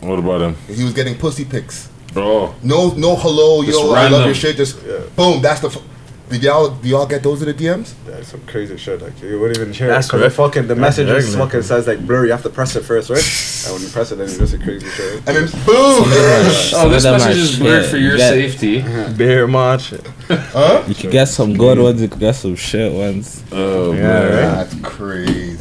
What about him? He was getting pussy pics. Oh. No, no, hello, Just yo, I love your shit. Just boom. That's the. F- did y'all do y'all get those in the DMs? Yeah, some crazy shit. Like you wouldn't even hear That's it because the fucking the That's message just regular. fucking says like blurry. You have to press it first, right? and when you press it, then you just a crazy shit. And then boom. Oh, this message is blurred for your safety. Bear much. Huh? You could get some good ones, you could get some shit ones. Oh, Yeah, man. That's crazy.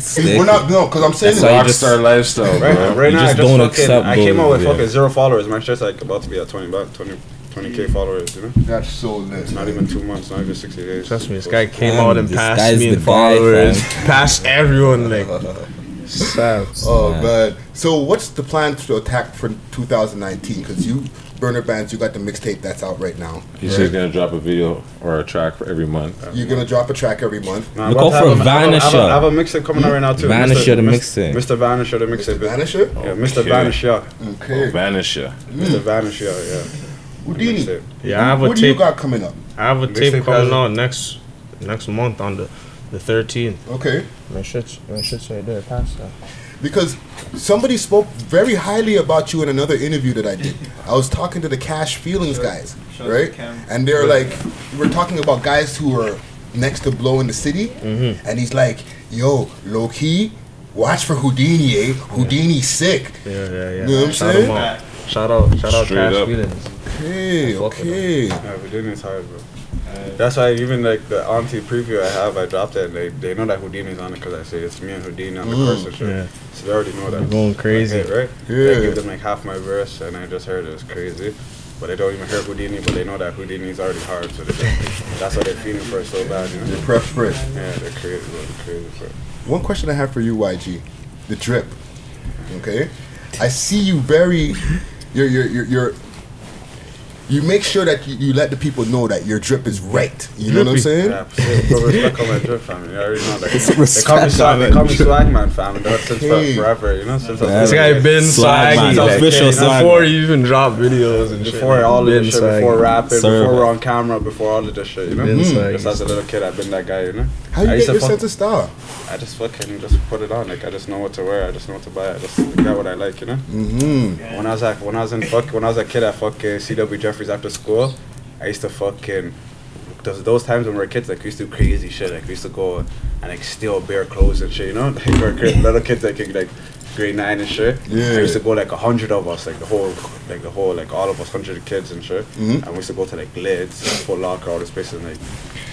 Stick. We're not no, because I'm saying That's why you Rockstar lifestyle, Right, bro. right You now, just I just don't fucking, accept I came out with yeah. fucking zero followers. My shit's like about to be at 20 back, 20, 20k followers. You know, That's so lit. not even two months, not even 60 days. Trust me, this guy came Fam, out and passed me in followers, fam. passed everyone. Like, sad. Oh man. So what's the plan to attack for 2019? Because you, Burna Bandz, you got the mixtape that's out right now. He's right? just gonna drop a video or a track for every month. You're gonna drop a track every month. Nah, Look I'm out for to have a- I have a- Vanisher. I have a mixtape coming out right now too. Vanisher the Mr. mixtape. Mr. Vanisher the mixtape. Vanisher? Yeah, Mr. Okay. Vanisher. Okay. Vanisher. Mm. Mr. Vanisher. Yeah. Houdini. Mixtape. Yeah, I have a What do you got coming up? I have a Mixtape tape coming has- out next next month on the the 13th. Okay. My shit's my shit's right there. Pass that. Because somebody spoke very highly about you in another interview that I did. I was talking to the Cash Feelings guys, right? And they're like, we're talking about guys who are next to Blow in the city, Mm-hmm. and he's like, "Yo, low key, watch for Houdini, eh? Houdini's sick." Yeah, yeah, yeah. You know what I'm saying? Him out. Shout out, shout out, Straight Cash up. Feelings. Okay, okay. Yeah, Houdini's hard, bro. That's why even like the auntie preview I have, I dropped it. And they they know that Houdini's on it because I say it's me and Houdini on the Mm. chorus and shit. Yeah. So they already know that. They're going Like, crazy. hey, right? Yeah. I give them like half my verse, and I just heard it was crazy. But they don't even hear Houdini, but they know that Houdini's already hard. So they just, that's why they're feeling for it so bad. You know? You're prep for it. Yeah, they're crazy, bro. They're crazy for it. One question I have for you, YG, the drip. Okay, I see you very, you're you're you're. you're you make sure that you, you let the people know that your drip is right. You know what I'm saying? Yeah, put respect on my drip family. I already know that. Put They call me respect swag, on they that call me swag man family. That's since Okay. forever, you know. Since I was This a guy little been Swag swaggy, man, like, official swag before you even drop videos and. Before like, all of this shit, swaggy. before rapping, Serve before we're on camera, before all of this shit, you know. Been Mm. Just as a little kid, I've been that guy, you know. How you I used get to your fuck- sense of style? I just fucking just put it on. Like I just know what to wear. I just know what to buy. I just get what I like, you know. Mm-hmm. When I was like, when I was in fuck, when I was a kid at fucking CW Jefferys after school, I used to fucking. Those, those times when we were kids, like we used to do crazy shit. Like we used to go and like steal bare clothes and shit. You know, like we were kid- little kids like like grade nine and shit. Yeah. I used to go like a hundred of us, like the whole, like the whole, like all of us, hundred kids and shit. Mhm. And we used to go to like Lids, Foot Locker, all this places, and like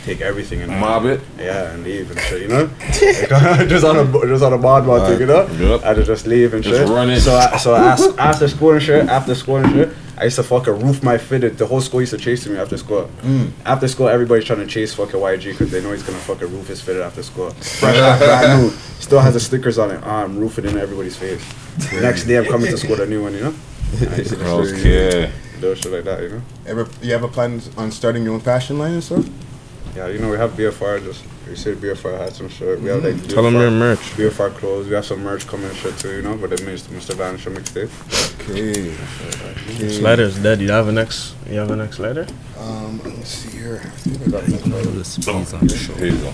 take everything and Mob it. yeah, and leave and shit, you know. Just on a just on a mod mod thing, you know. Yep. I just just leave and Just shit. run it. So I, so I, after school and shit, after school and shit, I used to fucking roof my fitted. The whole school used to chase me after school. Mm. After school, everybody's trying to chase fucking YG because they know he's gonna fucking roof his fitted after school. Fresh out, brand new. Still has the stickers on it. Ah, I'm roofing in everybody's face. Next day, I'm coming to school with a new one, you know. And I used to just Okay. do shit like that, you know. Ever you ever plans on starting your own fashion line and stuff? Yeah, you know, we have BFR, just, we see BFR hats and shit. We have like Tell 'em BFR your merch. BFR clothes. We have some merch coming and shit too, you know, but the Mr. Mr. Vanisher mixtape. Okay. This letter's dead. You have a next. You have a next letter. Um, let me see here. I I got another letter. Here you go.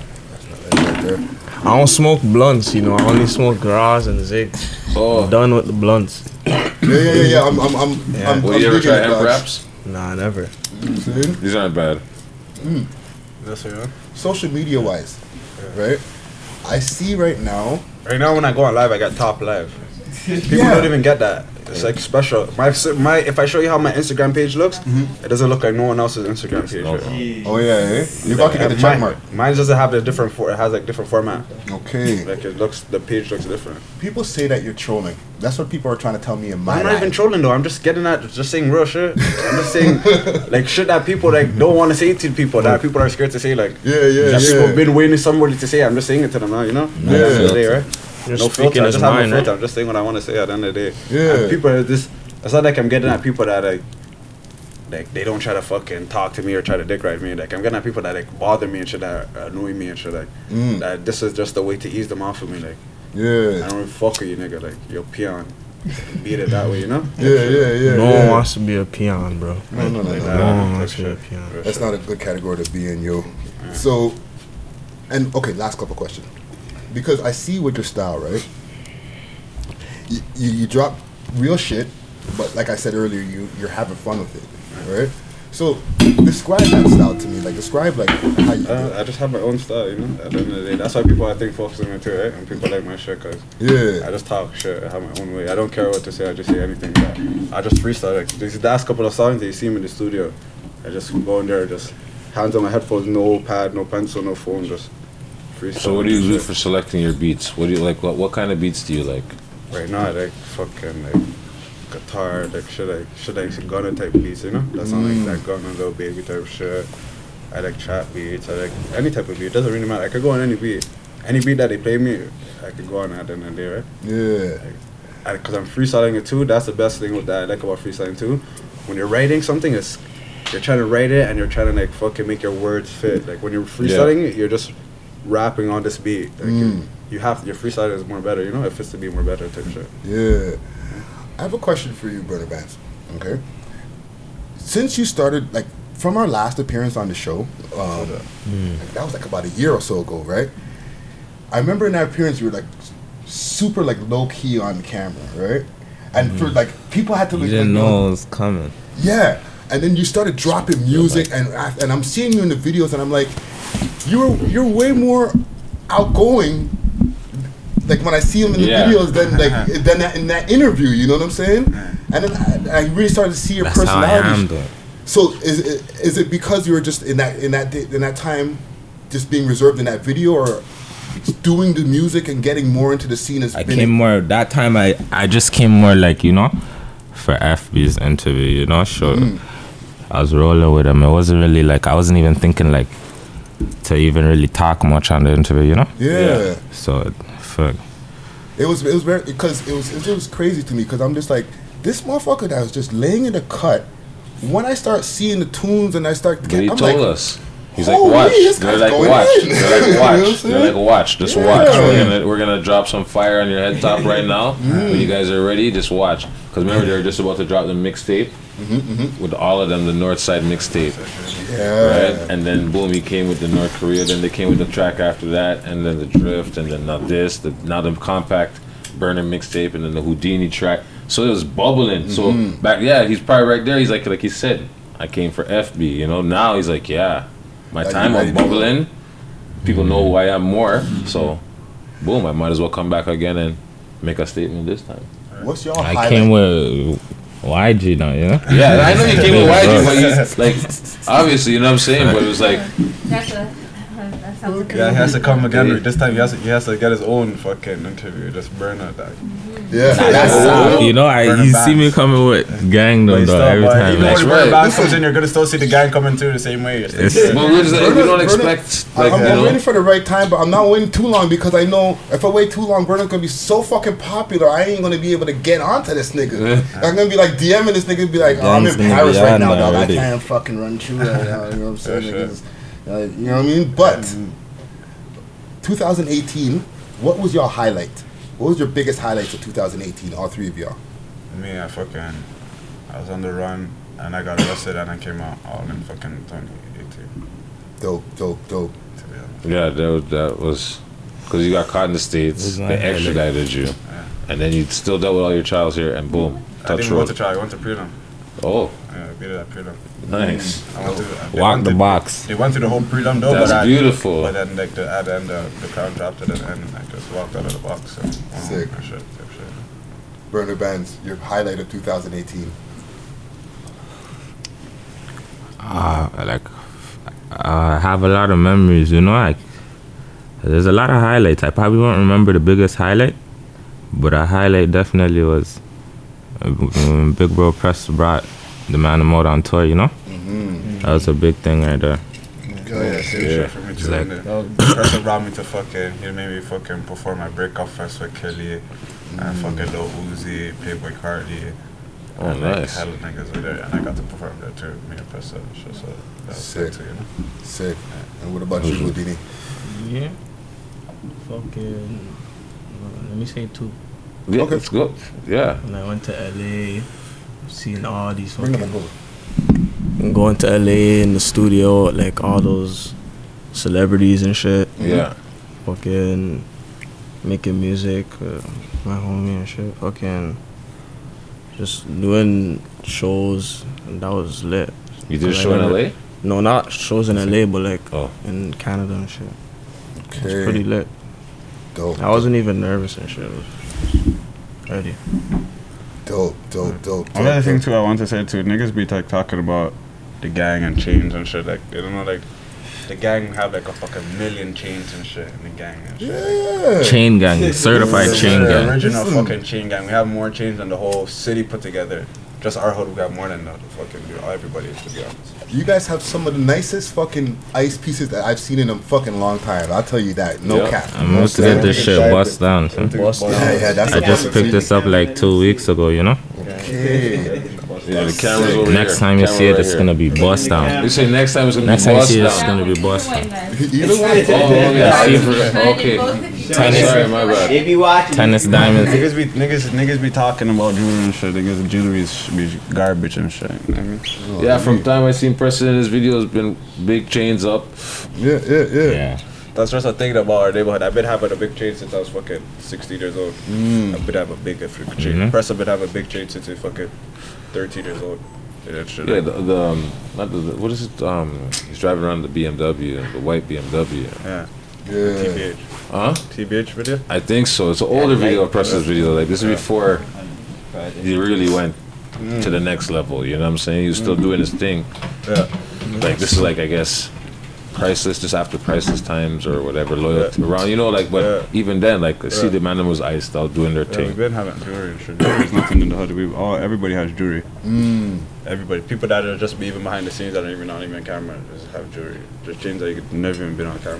I don't smoke blunts. You know, I only smoke gras and zig. Oh. I'm done with the blunts. Yeah, yeah, yeah, yeah. I'm, I'm, I'm, Yeah. I'm, Will I'm you ever digging try hemp wraps? Nah, never. See? These aren't bad. That's it, yeah. Social media wise, right? I see right now. Right now, when I go on live, I got top live. People Yeah. don't even get that. It's like special. My my if I show you how my Instagram page looks, it doesn't look like no one else's Instagram page. right? Oh yeah, eh? you got to get the check mark. Mine doesn't have the different. For, it has like different format. Okay. Like it looks. The page looks different. People say that you're trolling. That's what people are trying to tell me in my I'm not life. even trolling though. I'm just getting at just saying real shit. I'm just saying like shit that people like don't want to say to people that people are scared to say like Yeah, yeah, that yeah. people have been waiting somebody to say. I'm just saying it to them now. You know. Yeah. That's the day, right? You're no speaking filter. I his just have mind, no filter. right? I'm just saying what I want to say at the end of the day. Yeah. And people are just. It's not like I'm getting at people that like. Like they don't try to fucking talk to me or try to dick ride me. Like I'm getting at people that like bother me and shit that annoy me and shit. Like Mm. that. This is just a way to ease them off of me. Like Yeah. I don't really fuck with you, nigga. Like you're peon. Beat it that way, you know? Yeah, yeah, yeah. No yeah. one wants to be a peon, bro. No, no, no, Like no. that. No one wants to be a peon. That's sure. not a good category to be in, yo. So, and okay, last couple questions. Because I see with your style, right? You, you, you drop real shit, but like I said earlier, you you're having fun with it, right? So, describe that style to me. Like, describe like how you. Uh, I just have my own style, you know. At the end of the day, that's why people I think focus on me too, right? And people like my shit, cause Yeah. I just talk shit. I have my own way. I don't care what to say. I just say anything. I just freestyle. Like these last couple of songs that you see me in the studio, I just go in there, just hands on my headphones, no pad, no pencil, no phone, just freestyle. So what do you do for selecting your beats? What do you like? What, what kind of beats do you like? Right now, I like fucking like guitar, like shit, like shit, like Gunna type beats, you know. That's not Mm. like that Gunna little baby type shit. I like trap beats. I like any type of beat. It doesn't really matter. I could go on any beat. Any beat that they play me, I could go on at the end of the day, right? Yeah. Because I'm freestyling it too. That's the best thing with that I like about freestyling too. When you're writing something, it's you're trying to write it and you're trying to like fucking make your words fit. Like when you're freestyling it, you're just rapping on this beat. Like Mm. you have your freestyle is more better. You know, it fits to be more better type shit. Yeah. I have a question for you, Burna Bandz. Okay. Since you started, like, from our last appearance on the show, um, like, that was like about a year or so ago, right? I remember in that appearance you were like super like low key on camera, right? And for like people had to You didn't like, know it was coming. yeah, and then you started dropping music, and I- and I'm seeing you in the videos, and I'm like, you're you're way more outgoing. Like when I see him in the Yeah. videos, than like than that, in that interview, you know what I'm saying? And then I, I really started to see your That's how I personality. So is it, is it because you were just in that in that in that time, just being reserved in that video, or doing the music and getting more into the scene has I came more that time. I I just came more like you know, for FB's interview. You know, sure. Mm. I was rolling with him. It wasn't really like I wasn't even thinking like to even really talk much on the interview. You know. Yeah. So, fuck. It was it was very because it was it was crazy to me because I'm just like this motherfucker that was just laying in the cut. When I start seeing the tunes and I start But he I'm told like, us. He's like, watch. They're like, watch. They're like, You know what I'm watch. They're like, watch. Just Yeah. watch. We're gonna we're gonna drop some fire on your head top right now. Mm. When you guys are ready, just watch. Because remember, they're just about to drop the mixtape Mm-hmm, with all of them, the North Side mixtape. Yeah. Right. And then boom, he came with the North Korea. Then they came with the track after that, and then the Drift, and then now this, the now the compact burner mixtape, and then the Houdini track. So it was bubbling. So Mhm. back, yeah, he's probably right there. He's like, like he said, I came for FB. You know, now he's like, yeah, my Like, time you of ready to go. bubbling. People know who I am more. So, boom, I might as well come back again and make a statement this time. What's your I highlight? came with YG now. You know. Yeah, I know you came with YG, but you like obviously, you know what I'm saying. But it was like, That's a. That sounds okay. Yeah, he has to come again. This time he has to, he has to get his own fucking interview. Just burn out that. Yeah. That's, you know, I Burning you see me coming with gang But them you though every time. Even That's when the burn right. band comes in, you're gonna still see the gang coming through the same way. It's It's- but we're just like, we don't expect like I'm, you I'm waiting for the right time, but I'm not waiting too long because I know if I wait too long, Burna's gonna be so fucking popular. I ain't gonna be able to get onto this nigga. I'm gonna be like DMing this nigga, and be like, oh, I'm in Paris right now, dog. I can't fucking run through right. You know what I'm saying? For Like, sure. it's- uh, you know what I mean? But 2018, what was your highlight? What was your biggest highlight of 2018? All three of y'all. Me, I fucking, I was on the run and I got arrested and I came out all in fucking 2018. Dope, dope, dope. To be honest. Yeah, that was, that was because you got caught in the states, they not extradited you, and then you still dealt with all your trials here, and boom, I touch didn't go to trial. I went to prelim. Oh, Yeah, I beat it at prelim. nice. I went to, they Walk went the box. They went to the whole prelim though. That's but I- beautiful. But then like the, at the end, uh, the crown dropped it, and then I just walked out of the box. So, oh, Sick. Shit, type shit. Burna Bandz, your highlight of 2018. Uh, like I have a lot of memories, you know. Like there's a lot of highlights. I probably won't remember the biggest highlight, but a highlight definitely was uh, when Big Bro Press brought the man out on tour. You know, Mm-hmm. that was a big thing right there. Oh, yeah, Yeah. shit for me It's too. like- and the person brought me to fucking, he made me fucking perform my breakup fest with Kelly, and fucking Lil Uzi, Playboi Carti. Oh, and like nice. hella niggas were there, and I got to perform there too, me and Pressa and shit, so that was sick Sick. too, you know? Sick. And what about you, Houdini? Yeah. Fucking. uh, Let me say two. Yeah, it's good. Yeah. When I went to LA, seeing all these Bring them fucking. Going to LA in the studio, like all those celebrities and shit. Yeah. Fucking making music, uh, my homie and shit. Fucking just doing shows, and that was lit. You did a Like, show in LA? No, not shows in LA, but like Oh. in Canada and shit. It was Okay. pretty lit. Dope. I wasn't even nervous and shit. It was ready. Dope, dope, dope. Another dope, thing too, I want to say too, niggas be like talking about the gang and chains and shit. Like, you don't know, like the gang have like a fucking million chains and shit in the gang and shit. Yeah. Chain gang, certified This chain the gang. Original Listen. fucking chain gang. We have more chains than the whole city put together. Just our hood, we got more than the fucking everybody. To be honest. You guys have some of the nicest fucking ice pieces that I've seen in a fucking long time. I'll tell you that. No Yeah. cap. I'm about to get this shit bust down. son. Yeah, yeah, that's I just picked this up like two weeks ago, you know? Okay. Yeah, the camera's over Next here. time you Camera see it, right it's here. gonna be bust down. You say next time it's gonna be Next be time you bust see it, it's down. gonna be bust down. Either way. Oh, yeah. See, Okay. Tennis- Sorry, my bad. They be watching. Tennis diamonds. Niggas be niggas niggas be talking about jewelry and shit. Niggas jewelry is be garbage and shit. You know what I mean? Yeah, from time I seen Pressa in his videos, been big chains up. Yeah, yeah, yeah. Yeah. That's just a thing about our neighborhood. I've been having a big chain since I was fucking 16 years old. I've been having a big freaking chain. Mhm. Press, I've been having a big chain since he fucking 13 years old. Yeah. Yeah, the, the um, not the, the what is it? Um, he's driving around the BMW, the white BMW. yeah. Yeah. TBH. Huh? TBH video? I think so. It's an older video of Pressa's video. Like this is before he really went to the next level. You know what I'm saying? He was still doing his thing. Yeah. Like this is like I guess priceless just after priceless times or whatever loyalty around. You know, like but Yeah. even then, like I see the man that was iced out doing their Yeah, we've thing. been having jewelry and shit. There's nothing in the hood. We all everybody has jewelry. Mm. Everybody, people that are just even behind the scenes that are even not even on camera, just have jewelry. There's chains that you could never even been on camera.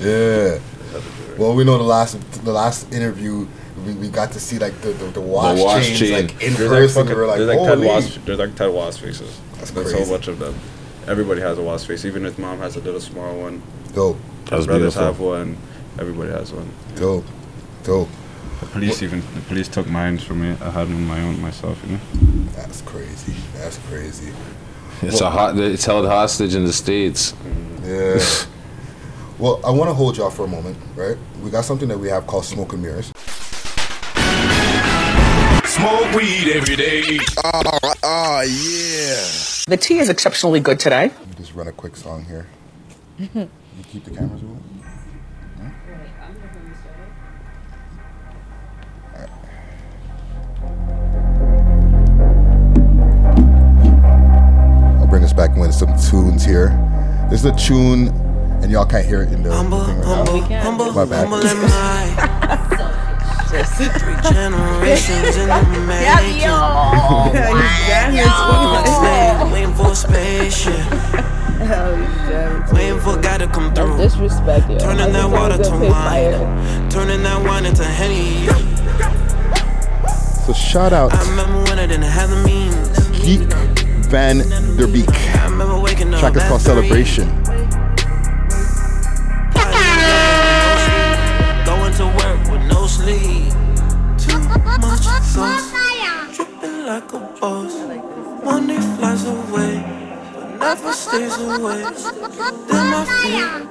Yeah. Just have the jewelry. Well, we know the last the last interview we, we got to see like the the, the wash, wash chains chain. like in There's person. like, we were like, there's like ten holy. wasp, there's like ten wasp faces. That's There's crazy. so much of them. Everybody has a wasp face. Even if mom has a little small one. Dope, That was His brothers beautiful. have one. Everybody has one. dope, dope. The police even the police took mine from me. I had one my own myself. You know. That's crazy. That's crazy. It's a hot. It's held hostage in the states. Yeah. well, I want to hold y'all for a moment, right? We got something that we have called smoke and mirrors. Smoke weed every day. Oh, oh yeah. The tea is exceptionally good today. Let me just run a quick song here. you keep the cameras rolling. I'll bring us back with some tunes here. This is a tune, and y'all can't hear it in the thing right now. My bad. Three generations in the making. Waiting for a spaceship. Waiting for God to come through. Disrespect you. Turning that water to wine. Turning that wine into Henny. So shout out I remember when I didn't have the means. Geek Van Der Beek. I remember waking up. Track is at called three. Celebration. But never stays away. Then I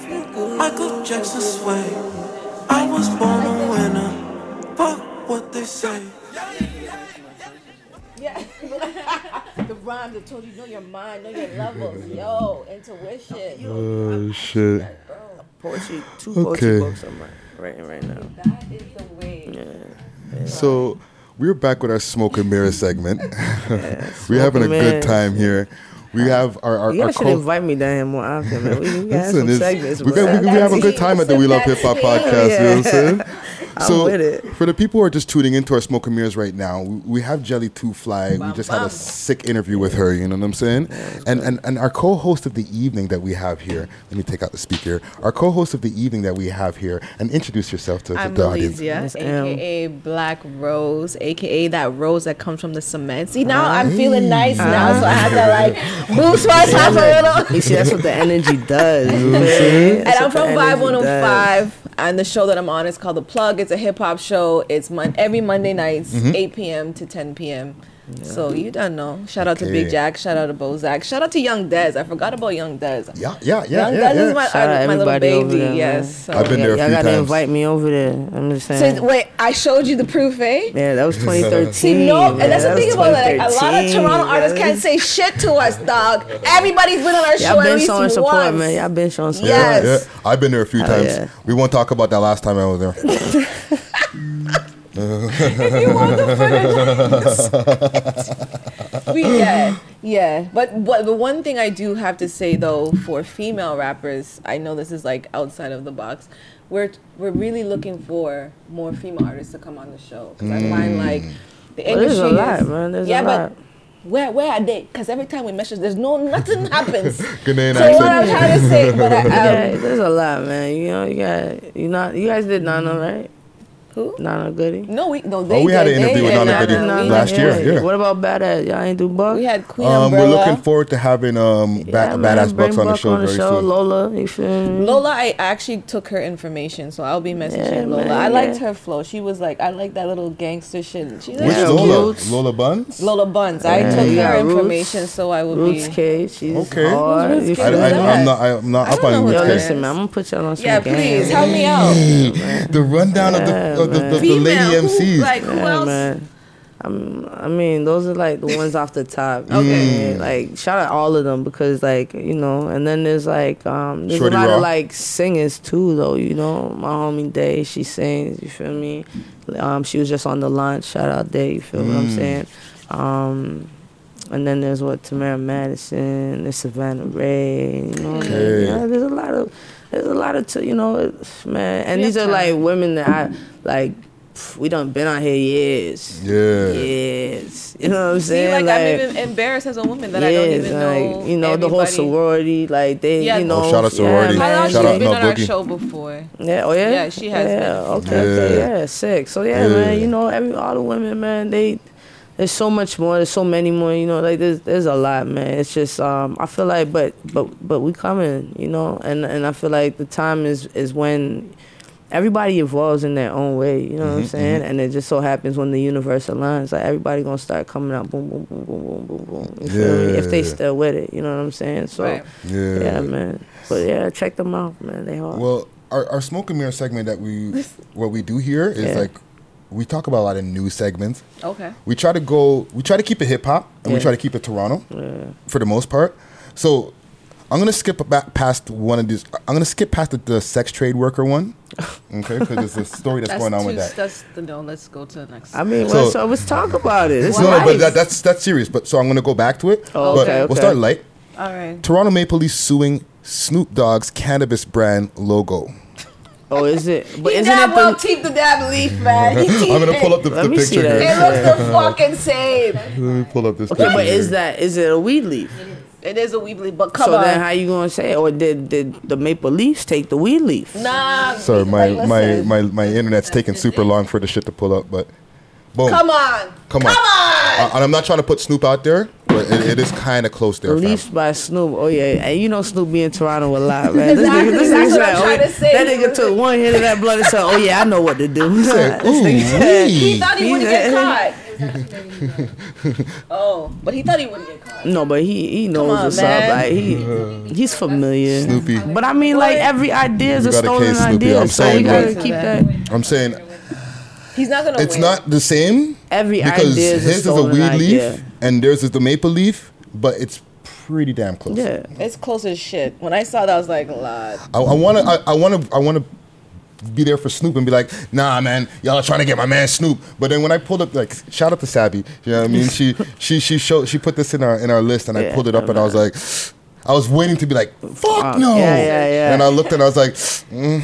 feel good. Michael Jackson sway. I was born a winner. But what they say. Yeah. the rhymes that told you know your mind, know your levels. Yo, intuition. Oh shit. Poetry, two Okay. poetry books I'm writing right now. That is the way. Yeah. So we're back with our smoke and mirror segment. we're having a good time here. We uh, have our our, You our guys should co- invite me down here more often, man. We, we got Listen, some segments. we, bro. got, we, we have a good time at the We Love Hip Hop podcast. You know what I'm saying? I'm So, with it. for the people who are just tuning into our Smoke and Mirrors right now, we, we have Jelly Two Fly. we just had a sick interview with her. You know what I'm saying? and, and and our co-host of the evening that we have here. Let me take out the speaker. Our co-host of the evening that we have here, and introduce yourself to, to I'm the audience. Malaysia, aka Black Rose, aka that rose that comes from the cement. See now I'm feeling nice now, so I have to like boost myself a little. You see, that's what the energy does. You know what I'm and I'm from energy Vibe does. 105, and the show that I'm on is called The Plug. It's a hip hop show. It's mon- every Monday nights, Mhm. 8 p.m. to 10 p.m. So you don't know. Shout out to Big Jack. Shout out to Bozak. Shout out to Young Dez. I forgot about Young Dez. Yeah, yeah, yeah, Young yeah, Dez yeah. is my, Shout out my little everybody over baby. there, yes. So- I've been there a Y'all few gotta times. invite me over there. I'm just saying. So wait, I showed you the proof, eh? yeah, that was 2013. See, no, man. and that's the That was thing about it. Like, a lot of 2013, Toronto artists can't say shit to us, dog. Everybody's been on our show Y'all at been least showing support, once. man. Y'all been showing support. Yes. Yeah, yeah. I've been there a few Hell times. yeah. We won't talk about that last time I was there. we, yeah, yeah. But but the one thing I do have to say though, for female rappers, I know this is like outside of the box. We're we're really looking for more female artists to come on the show because I find like the Well, there's industry a lot, is, man. There's a yeah, lot. but. Where, where are they? Because every time we message, there's no nothing happens. so Ghanaian what. I'm trying to say, but I, um, yeah, there's a lot, man. You know, you got you not you guys did Nana, right? Who? Nana Goody. no, we no. They Oh, we had an interview they with did Nana Goody Nana. Last had- year. Yeah. What about Badass? Y'all ain't do Buck? We had Queen Um, we're looking forward to having um, ba- Yeah, badass bring bucks on the Buck show very soon. Lola, you feel me? Lola, I actually took her information, so I'll be messaging Yeah, Lola. man, I liked yeah. her flow. She was like, I like that little gangster shit. She's Which like, Lola? Roots. Lola Buns? Lola Buns. I took you her Roots. information, so I will Roots be. K, she's Okay. hard. Roots I, feel K? I, me? that? I'm not. I'm not up on who Yo, Roots K. listen, man, I'm gonna put y'all on some Yeah, please help me out. The rundown of the Yeah, the, the, the Female, lady who- MCs. like who Yeah, else? man. I'm, I mean, those are like the ones off the top. Okay. Yeah, Like shout out all of them because like you know, and then there's like um there's Shorty a lot Raw. of like singers too though. You know, my homie Day, she sings. You feel me? Um, she was just on the launch. Shout out Day. You feel what I'm Mm. saying? Um. And then there's what Tamara Madison, there's Savannah Ray, you know, like, Okay. yeah, there's a lot of, there's a lot of, t- you know, man, and We these have are like women that I like. pff, We done been out here years. Yeah. Yes. You know what I'm See, saying? like, I'm even embarrassed as a woman that I don't yes, even like, know. You know, the whole everybody. sorority, like they, Yeah. you know. Oh, shout out sorority. Yeah, How man. long she Shout out been Mel on our Boogie. show before? Yeah, oh yeah. Yeah, she has Yeah, been. okay, okay, Yeah. yeah, sick. So yeah, Yeah. man, you know, every all the women, man, they there's so much more. There's so many more. You know, like there's there's a lot, man. It's just um, I feel like, but but but we coming, you know, and and I feel like the time is is when. Everybody evolves in their own way, you know what I'm Mhm, saying? And it just so happens when the universe aligns, like everybody gonna start coming out, boom, boom, boom, boom, boom, boom, boom. You feel me? If they Yeah. still with it, you know what I'm saying? So, Right. Yeah. yeah, man. But yeah, check them out, man. They hard. Well, our, our smoke and mirror segment that we what we do here is Yeah. like we talk about a lot of new segments. Okay. We try to go. We try to keep it hip hop, and we try to keep it Toronto Yeah. for the most part. So I'm gonna skip back past one of these. I'm gonna skip past the, the sex trade worker one, okay? Because there's a story that's, going on too, with that. That's the no. Let's go to the next. I mean, So- well, so uh, let's talk about it. It's No, no, but that, that's that's serious. But so I'm gonna go back to it. Oh, but okay, We'll start light. All right. Toronto Maple Leafs suing Snoop Dogg's cannabis brand logo. Oh, is it? But he isn't damn it well the? keep the damn leaf, man. I'm gonna pull up the, Let the me see picture that. It looks the fucking same. Let me pull up this. Okay, picture but is that is it a weed leaf? It is a weed leaf, but come so on. then, how you gonna say? it? Or did did the maple leafs take the weed leaf? nah. Sorry, my, like, my, my, my internet's taking super long for the shit to pull up, but boom. Come on. Come on. Uh, and I'm not trying to put Snoop out there, but it, it is kind of close there. fam. Leafs by Snoop. Oh yeah, and you know Snoop be in Toronto a lot, man. This nigga, this nigga what I'm said, oh, to say. That nigga took one hit of that blood and said, "Oh yeah, I know what to do." said, nigga "Ooh, said- He thought he wouldn't get caught. oh, but he thought he wouldn't get caught. No, but he he knows on, what's man. up. Like he uh, he's familiar. Snoopy. But I mean, like every idea is a stolen idea, I'm so we saying, gotta keep that. I'm saying He's not gonna it's win. not the same Every because idea is a his is a weed idea. leaf and theirs is the maple leaf, but it's pretty damn close. Yeah. It's close as shit. When I saw that, I was like, Lord. I want to. I want to. I want to be there for Snoop and be like, nah, man, y'all are trying to get my man Snoop. But then when I pulled up, like, shout out to Savvy. you know what I mean? She she she showed she put this in our in our list, and I pulled it up, and I was like, I was waiting to be like, fuck Uh, no. yeah, yeah, yeah. And I looked and I was like, mm,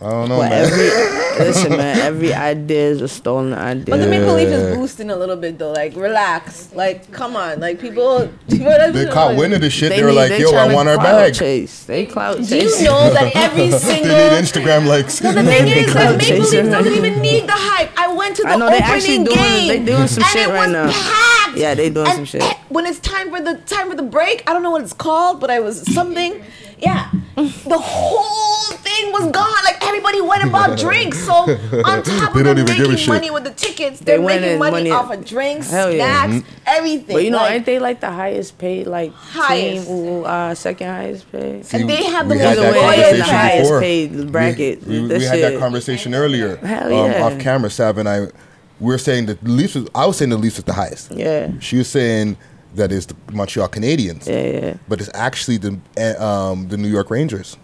I don't know, But man. every listen, man, every idea is a stolen idea. But the maple leaf is boosting a little bit though. Like relax. Like come on. Like people. people they caught wind of this shit. They, They were need- like, yo, I want our clout bag. Chase. They clout Do chase. you know that every single they need Instagram likes. No, the thing is, Clout like, Maple Leaf chaser. doesn't even need the hype. I went to the I know they actually opening doing game. they doing some and shit it right was now. packed. Yeah, they doing And some shit. When it's time for the time for the break, I don't know what it's called, but I was something. Yeah, the whole thing was gone. Like everybody went and bought drinks. So on top They of don't them even give a making shit. money with the tickets, They they're went making money, money- off of drinks, yeah. snacks, Mhm. everything. But you know, Like, ain't they like the highest paid, like Highest. team, ooh, uh, second highest paid? See, And they have the we most had that loyal conversation the highest before. paid bracket. We, we, we had that conversation earlier Hell um, yeah. off camera. Sav and I, we were saying that the Leafs. Was, I was saying the Leafs was the highest. Yeah. She was saying that is the Montreal Canadiens. Yeah, yeah. But it's actually the uh, um, the New York Rangers.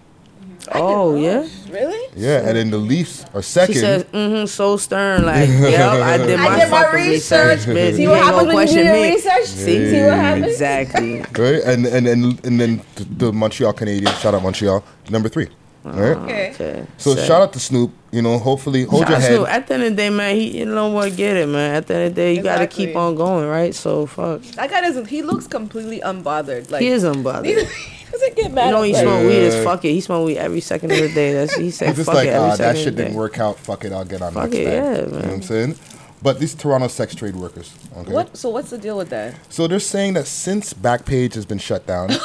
Oh yeah. Really? Yeah, and then the Leafs are second. She second. says, mm-hmm, so stern. Like, yeah, I did my, I did my fucking research. bitch. See You what ain't happens gonna when you do question your me. research? See, see what happens? Exactly. right? And and and and then the, the Montreal Canadiens. Shout out Montreal, number three. Right. Okay. So Sick. shout out to Snoop. You know, hopefully hold Shout your head. to- At the end of the day, man, he you know what, get it, man. At the end of the day, you gotta keep on going, right? So fuck. That guy doesn't. He looks completely unbothered. Like he is unbothered. He doesn't get mad. You know, he like- smoke weed as fuck it. He smoke weed every second of the day. That's he said just fuck like, it every ah, second that shit didn't work out. Fuck it, I'll get on Fuck next it, time. yeah, You know what I'm saying? But these Toronto sex trade workers. Okay. What? So what's the deal with that? So they're saying that since Backpage has been shut down,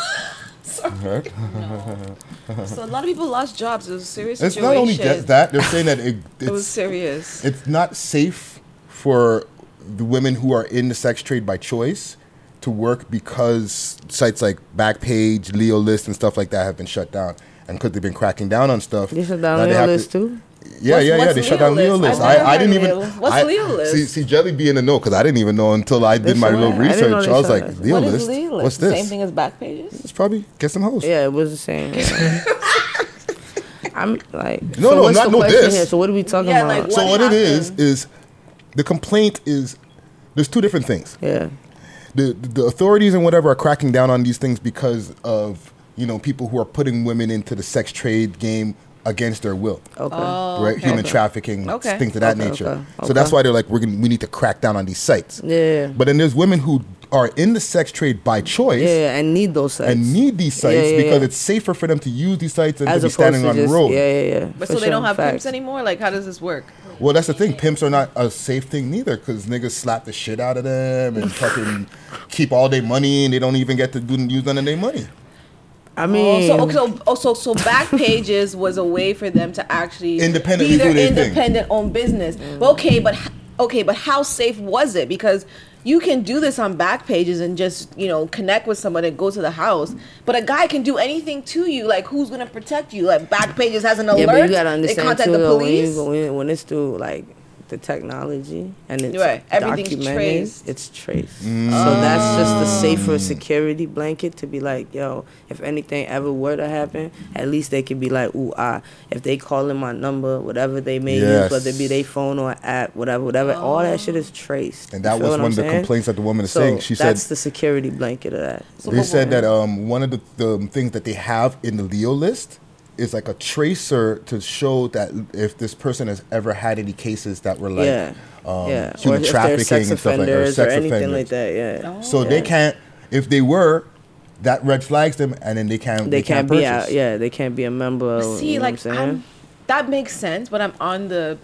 Right? So a lot of people lost jobs. It was a serious it's situation. not only just that they're saying that it, It was serious. it's not safe for the women who are in the sex trade by choice to work because sites like Backpage, Leo List, and stuff like that have been shut down, and because they've been cracking down on stuff. They shut down now they Leo have to- List too? Yeah, What's- yeah, yeah. what's They shut down Leo List? List. I've I, I didn't even. What's I, Leo List? See, see, Jelly be in the know because I didn't even know until I did They my little down. I research. I was like, down. Leo what is List. Leo List? What's The this? Same thing as Backpages. It's probably get some hoes. Yeah, it was the same. I'm like, No, so no, what's not the no this. here? So what are we talking Yeah, about? like, So What what it is is the complaint is there's two different things. yeah, The the authorities and whatever are cracking down on these things because of you know people who are putting women into the sex trade game against their will. okay. Oh, right, okay. human trafficking, Okay. things of that Okay, nature. okay, So that's why they're like, we're gonna, we need to crack down on these sites. yeah, But then there's women who are in the sex trade by choice yeah, and need those sites. and need these sites Yeah, yeah, because yeah. it's safer for them to use these sites than as to be standing to on the road. Yeah, yeah, yeah. But For so they don't have facts. pimps anymore. Like, how does this work? Well, that's the thing. Pimps are not a safe thing neither because niggas slap the shit out of them and fucking keep all their money and they don't even get to do, use none of their money. I mean, oh, so, so, oh, so, so back pages was a way for them to actually Independently be their do their thing. independent own business. But okay, but okay, but how safe was it? Because you can do this on back pages and just you know connect with someone and go to the house. But a guy can do anything to you. Like who's gonna protect you? Like back pages has an alert. yeah, but you gotta they understand contact too the though, when, police. when it's through like the technology and it's Right, everything's documented, traced. it's traced. Mm. So that's just the safer security blanket to be like, yo, if anything ever were to happen, at least they could be like, ooh, ah, if they call in my number, whatever they may Yes. use, whether it be their phone or app, whatever, whatever, all that shit is traced. And that was one I'm of the complaints that the woman is So saying. She said that's the security blanket of that. they said that um, one of the, the things that they have in the Leo list is like a tracer to show that if this person has ever had any cases that were like Yeah. um, yeah, human if trafficking and stuff like that, or sex or anything offenders. like that. Yeah. So Yeah. they can't, if they were, that red flags them, and then they can't. They, can't, be purchase. out. Yeah, they can't be a member. Of, See, you know like what I'm? I'm, that makes sense, but I'm on the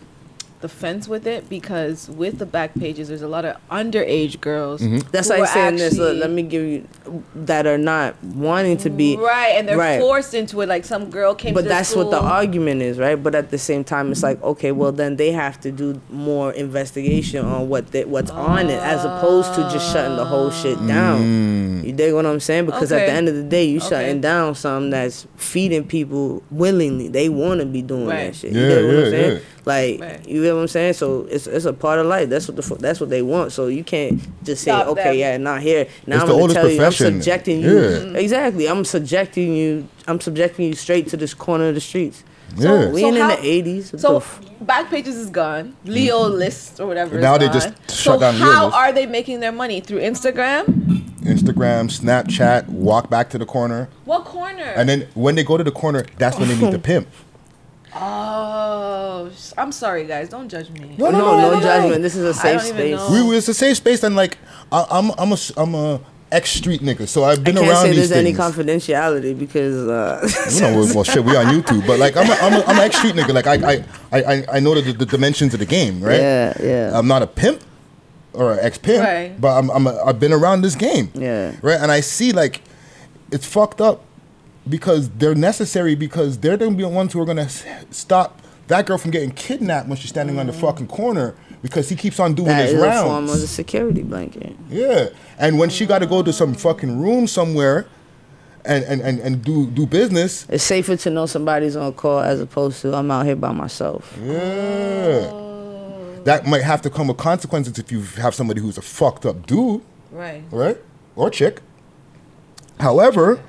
the fence with it because with the back pages, there's a lot of underage girls. Mm-hmm. That's who why I'm saying this. Look, let me give you that are not wanting to be right, and they're right. forced into it. Like some girl came. But to that's what the argument is, right? But at the same time, it's mm-hmm. like, okay, well then they have to do more investigation on what they, what's on it, as opposed to just shutting the whole shit mm. down. You dig what I'm saying? Because at the end of the day, you Okay. shutting down something that's feeding people willingly. They want to be doing Right. that shit. Yeah, you dig what yeah, I'm saying? yeah. Like, Right. you get what I'm saying? So it's it's a part of life. That's what the that's what they want. So you can't just say, Stop okay, them. yeah, not here. Now It's I'm gonna oldest tell you, I'm subjecting you. Yeah. Mm-hmm. Exactly. I'm subjecting you. I'm subjecting you straight to this corner of the streets. Yeah. we ain't how- in the eighties. So back pages is gone. Mm-hmm. Leo list or whatever. Now is they gone. just so shut down Leo how list. are they making their money through Instagram? Instagram, Snapchat, walk back to the corner. What corner? And then when they go to the corner, that's when they need the pimp. Oh, I'm sorry, guys. Don't judge me. No, no, no, judgment. This is a safe space. know. We it's a safe space, and like I, I'm I'm a I'm a ex street nigga, so I've been around this. I been can't around say these there's any confidentiality because uh, you know, well, well, shit, we on YouTube, but like I'm a, I'm a, I'm an ex street nigga. Like I I, I I- I know the, the dimensions of the game, right? Yeah, yeah. I'm not a pimp or an ex pimp, Right. but I'm I'm a, I've been around this game, Yeah. right? And I see like it's fucked up because they're necessary because they're gonna be the ones who are gonna stop that girl from getting kidnapped when she's standing on the fucking corner because he keeps on doing Mm-hmm. that his is a rounds. form of a security blanket. Yeah. And when she got to go to some fucking room somewhere and, and, and, and do, do business. It's safer to know somebody's on call as opposed to I'm out here by myself. Yeah. That might have to come with consequences if you have somebody who's a fucked up dude, Right. right? Or chick. However,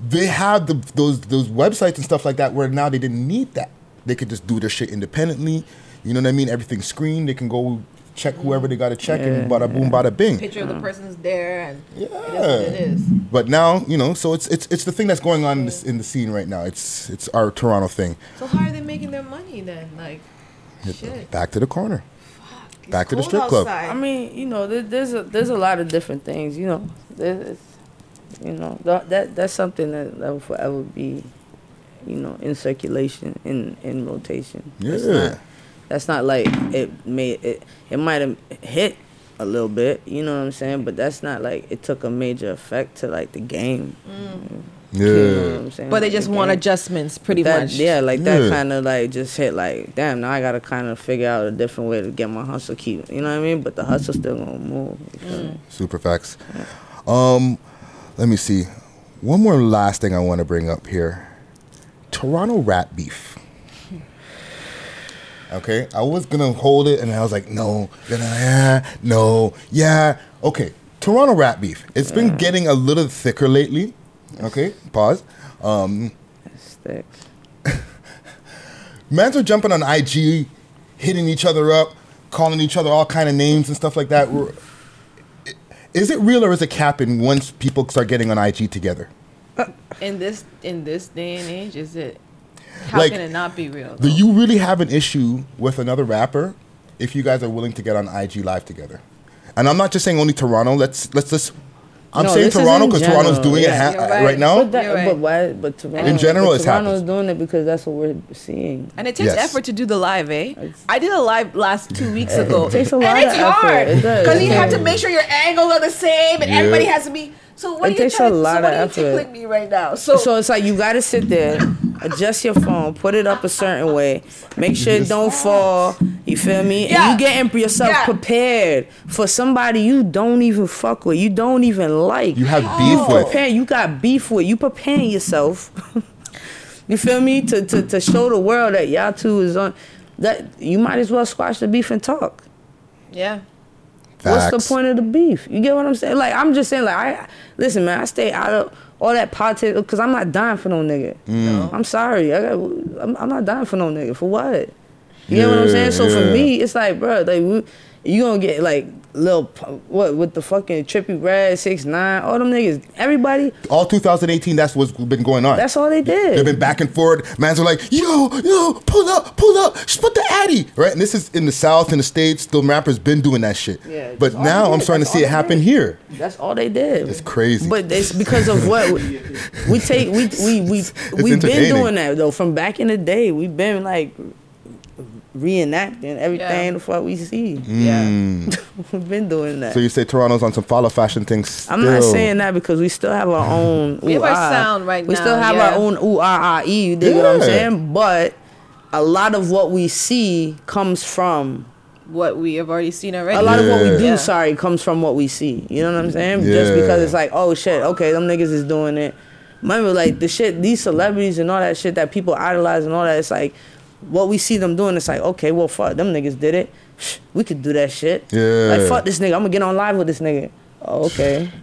they have the, those those websites and stuff like that where now they didn't need that. They could just do their shit independently. You know what I mean? Everything's screened. They can go check whoever they got to check and bada boom, bada bing. Picture of the mm. person's there, and yeah. it is what Yeah. it is. But now, you know, so it's it's it's the thing that's going on in, this, in the scene right now. It's it's our Toronto thing. So how are they making their money then? Like, shit. Back to the corner. Fuck, Back to the cold strip club. I mean, you know, there, there's a there's a lot of different things. You know, there's, you know, th- that that's something that, that will forever be, you know, in circulation, in in rotation. That's Yeah. not, that's not like it made it. It might have hit a little bit. You know what I'm saying? But that's not like it took a major effect to like the game. Yeah. You know what I'm saying? But they just the want game. adjustments, pretty That- much. Yeah, like that kind of like just hit like, damn, now I gotta kind of figure out a different way to get my hustle keep. You know what I mean? But the hustle still gonna move. you feel me? Super facts. Um, let me see. One more last thing I want to bring up here. Toronto rat beef. Okay, I was gonna hold it, and I was like, no, yeah, no, yeah. Okay, Toronto rat beef. It's been getting a little thicker lately. Okay, pause. Um, Sticks. Mans are jumping on IG, hitting each other up, calling each other all kind of names and stuff like that. Is it real or is it capping once people start getting on IG together? In this in this day and age, is it? How Like, can it not be real? Do you really have an issue with another rapper if you guys are willing to get on IG live together? And I'm not just saying only Toronto. Let's let's just. I'm No, saying Toronto because Toronto's doing yeah. it ha- You're right. now. But, that, but why? But Toronto, In general, but it's Toronto's happened. doing it because that's what we're seeing. And it takes Yes. effort to do the live, eh? I did a live last two weeks It ago. takes a and lot it's of effort. hard It does. because you have to make sure your angles are the same, and Yeah. everybody has to be. So what It are you takes trying a lot so of what are you effort. tickling me right now? So So, it's like you gotta sit there, adjust your phone, put it up a certain way, make sure it don't fall. You feel me? Yeah. And you getting yourself Yeah. prepared for somebody you don't even fuck with, you don't even like. You have beef with. Prepare, you got beef with. You preparing yourself. you feel me? To, to to show the world that y'all two is on. That you might as well squash the beef and talk. yeah. What's the point of the beef? You get what I'm saying? Like I'm just saying, like I listen, man. I stay out of all that politics because I'm not dying for no nigga. Mm. I'm sorry. I got. I'm, I'm not dying for no nigga. For what? You get what I'm saying? So for me, it's like, bro, like we, you gonna get like little what with the fucking Trippie Redd six nine, all them niggas, everybody. All 2018, that's what's been going on. That's all they did. They've been back and forth. Mans are like, yo, yo, pull up, pull up, split the addy. Right? And this is in the South, in the States, the rappers been doing that shit. Yeah, but now I'm starting to see it happen did. here. That's all they did. It's crazy. But it's because of what we, we take. We we we we've been doing that though from back in the day. We've been like reenacting everything Yeah. the fuck we see. Mm. we've been doing that. So you say Toronto's on some follow fashion things? I'm not saying that because we still have our own. We have our ah. sound right We now, still have yeah. our own ooh ah ah e. You dig what I'm saying? But a lot of what we see comes from What we have already seen already. a lot of what we do, Yeah. sorry, comes from what we see. You know what I'm saying? Just because it's like, oh shit, okay, them niggas is doing it. Remember, like the shit, these celebrities and all that shit that people idolize and all that. It's like what we see them doing. It's like, okay, well, fuck, them niggas did it. We could do that shit. Yeah. Like fuck this nigga. I'm gonna get on live with this nigga. Oh, okay.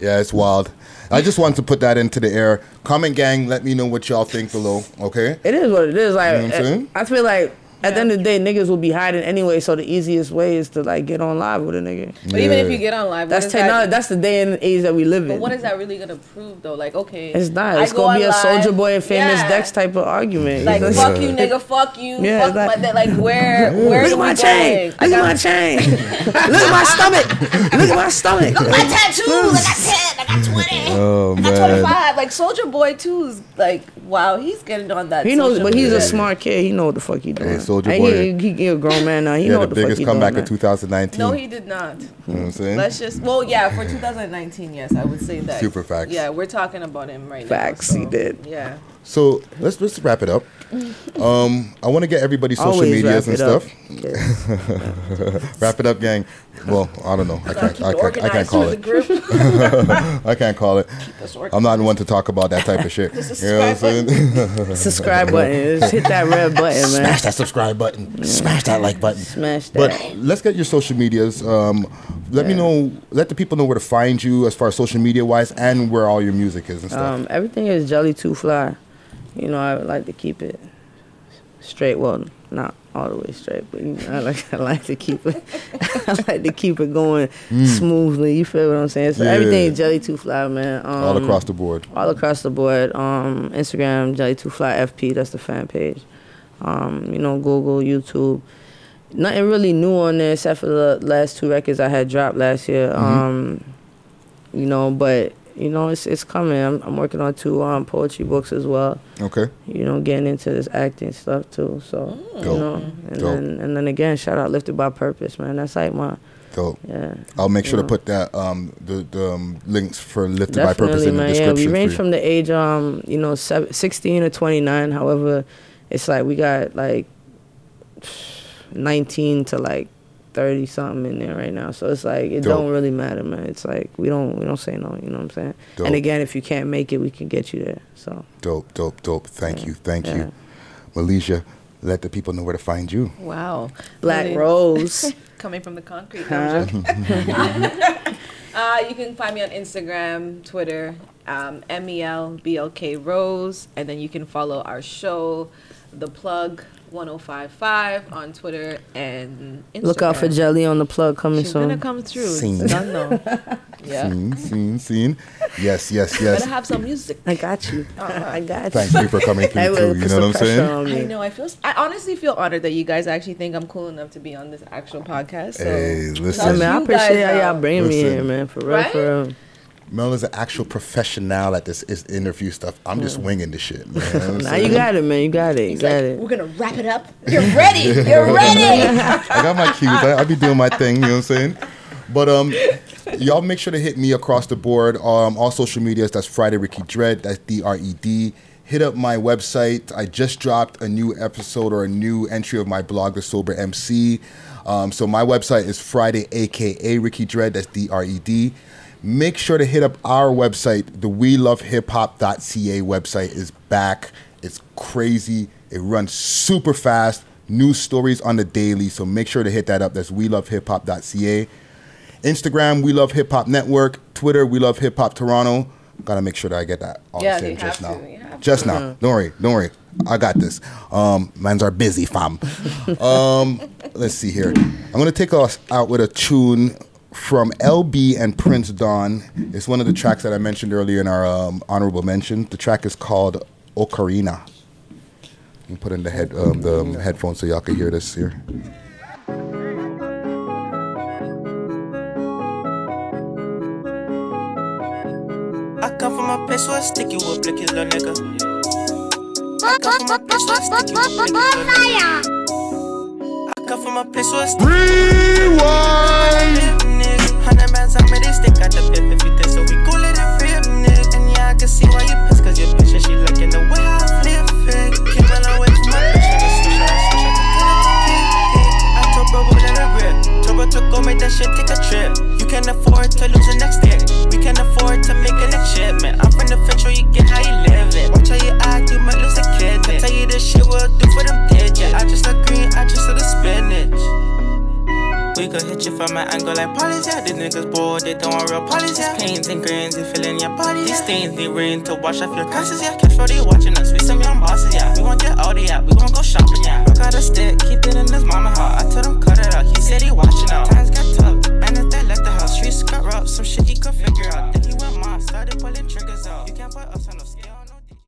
Yeah, it's wild. I just want to put that into the air. Comment gang, let me know what y'all think below. Okay. It is what it is. Like You know what I'm eh, saying? I feel like at the end of the day, niggas will be hiding anyway. So the easiest way is to like get on live with a nigga. But even if you get on live, that's is technology. that- That's the day and age that we live But in. But what is that really gonna prove though? Like, okay, It's not. I It's go gonna be a Soulja Boy and Famous yeah. Dex type of argument. Like know? fuck you, nigga. Fuck you. Yeah, fuck like- my. Like where? Where Look at my chain. Look at my chain. Look at my stomach. Look at my stomach. Look at my tattoos. I got ten. I got twenty. Oh I got twenty five. Like Soulja Boy too is like wow. He's getting on that. He knows, but he's a smart kid. He know what the fuck he doing. Hey, Soulja And Boy. He, he, he a grown man now. He yeah, know the what the fuck biggest he comeback doing. of 2019. No, he did not. You know what I'm saying? Let's just well, yeah, for 2019, yes, I would say that. Super facts. Yeah, we're talking about him right now. Facts, now. he did. Yeah. So let's let's wrap it up. Um, I want to get everybody's social Always medias and stuff. wrap it up, gang. Well, I don't know. I can't. I can't, I can't call it. I can't call it. I'm not one to talk about that type of shit. The You know what I'm saying? Subscribe button. Just hit that red button, man. Smash that subscribe button. Smash that like button. Smash that. But let's get your social medias. Um, let me know. Let the people know where to find you as far as social media wise, and where all your music is and stuff. Um, everything is jelly too fly. You know, I would like to keep it straight. Well, not all the way straight, but you know, I like I like to keep it. I like to keep it going Mm. smoothly. You feel what I'm saying? So Yeah. everything is jelly too fly, man. Um, all across the board. all across the board. Um, Instagram, Jelly Two Fly FP, that's the fan page. Um, you know, Google, YouTube. Nothing really new on there except for the last two records I had dropped last year. Mhm. Um, you know, but you know, it's it's coming. I'm, I'm working on two um, poetry books as well. Okay. You know, getting into this acting stuff too. So you Dope. know, and Dope. then and then again, shout out Lifted by Purpose, man. That's like my Dope. yeah. I'll make sure you to put that um, the, the um, links for Lifted by Purpose Definitely, in the man. Yeah, description. we range from the age, um, you know, sev 16 to 29. However, it's like we got like 19 to like 30 something in there right now. So it's like it Dope. don't really matter, man. It's like we don't we don't say no. You know what I'm saying? Dope. And again, if you can't make it, we can get you there. So Dope, dope, dope. Thank you, thank Yeah. you, Malaysia. Let the people know where to find you. Wow. Black Really- Rose. Coming from the concrete. Huh? uh, you can find me on Instagram, Twitter, um, MELBLK Rose, and then you can follow our show, The Plug 1055 on Twitter and Instagram. Look out for Jelly on the plug coming soon. She's soon. gonna come through. Scene. It's done though. Yeah. Scene, scene, scene. Yes, yes, yes. Better have some music. I got you. I got you. Thank you for coming through too. You know what I'm saying? I know. I feel. I honestly feel honored that you guys actually think I'm cool enough to be on this actual podcast. So Hey, listen. I mean, I appreciate guys how y'all out. bringing me Listen. here, man. For real, Right? for real. Mel is an actual professional at this is interview stuff. I'm just winging the shit, man. You know what I'm Nah, you got it, man. You got it. You He's got like, it. we're gonna wrap it up. You're ready. You're ready. I got my cues. I, I be doing my thing. You know what I'm saying? But um, y'all make sure to hit me across the board. Um, all social medias. That's Friday Ricky Dread. That's D R E D. Hit up my website. I just dropped a new episode or a new entry of my blog, The Sober MC. Um, so my website is Friday, aka Ricky Dread. That's D R E D. Make sure to hit up our website. The We Love Hip Hop.ca website is back. It's crazy. It runs super fast. News stories on the daily. So make sure to hit that up. That's We Love Hip Hop.ca. Instagram, We Love Hip Hop Network. Twitter, We Love Hip Hop Toronto. Gotta make sure that I get that all Yeah, said you just have now. to, Just to. now. Don't worry. Don't worry. I got this. Um, mans are busy, fam. um, let's see here. I'm gonna take us out with a tune from LB and Prince Don. It's one of the tracks that I mentioned earlier in our um, honorable mention. The track is called Ocarina. You put in the head um, the um, headphones so y'all can hear this here. I come from a place where I stick you up like a little nigga. I come from a place where I stick you up little nigga. I come from a place where I stick you up Rewind! Hundred bands on me, they stick out the pip if you think so. We call it a rip, nigga. And yeah, I can see why you pissed, cause your bitch and she liking the way I flip it. Came a long way from my bitch, and I switch, I switch, I can her. I told bro, we let her rip. Turbo to go make that shit take a trip. You can't afford to lose the next day. We can't afford to make an achievement. I'm from the future, you get how you live it. Watch how you act, you might lose a kid. I tell you this shit will do for them. Yeah, I just agree, I just saw the spinach. We could hit you from an angle like policy. These niggas bored, they don't want real policy. Yeah. Pains and grains, they filling your body. These stains, they rain to wash off your curses. Yeah, cash for they watching us. We some young bosses. Yeah, we gon' get out of yeah. We gon' go shopping. Yeah, I got a stick, keep it in his mama heart. I told him cut it out. He said he watching out. Times got tough, and if they left the house, streets got rough. Some shit he could figure out. Then he went mad, started pulling triggers out. You can't put us on the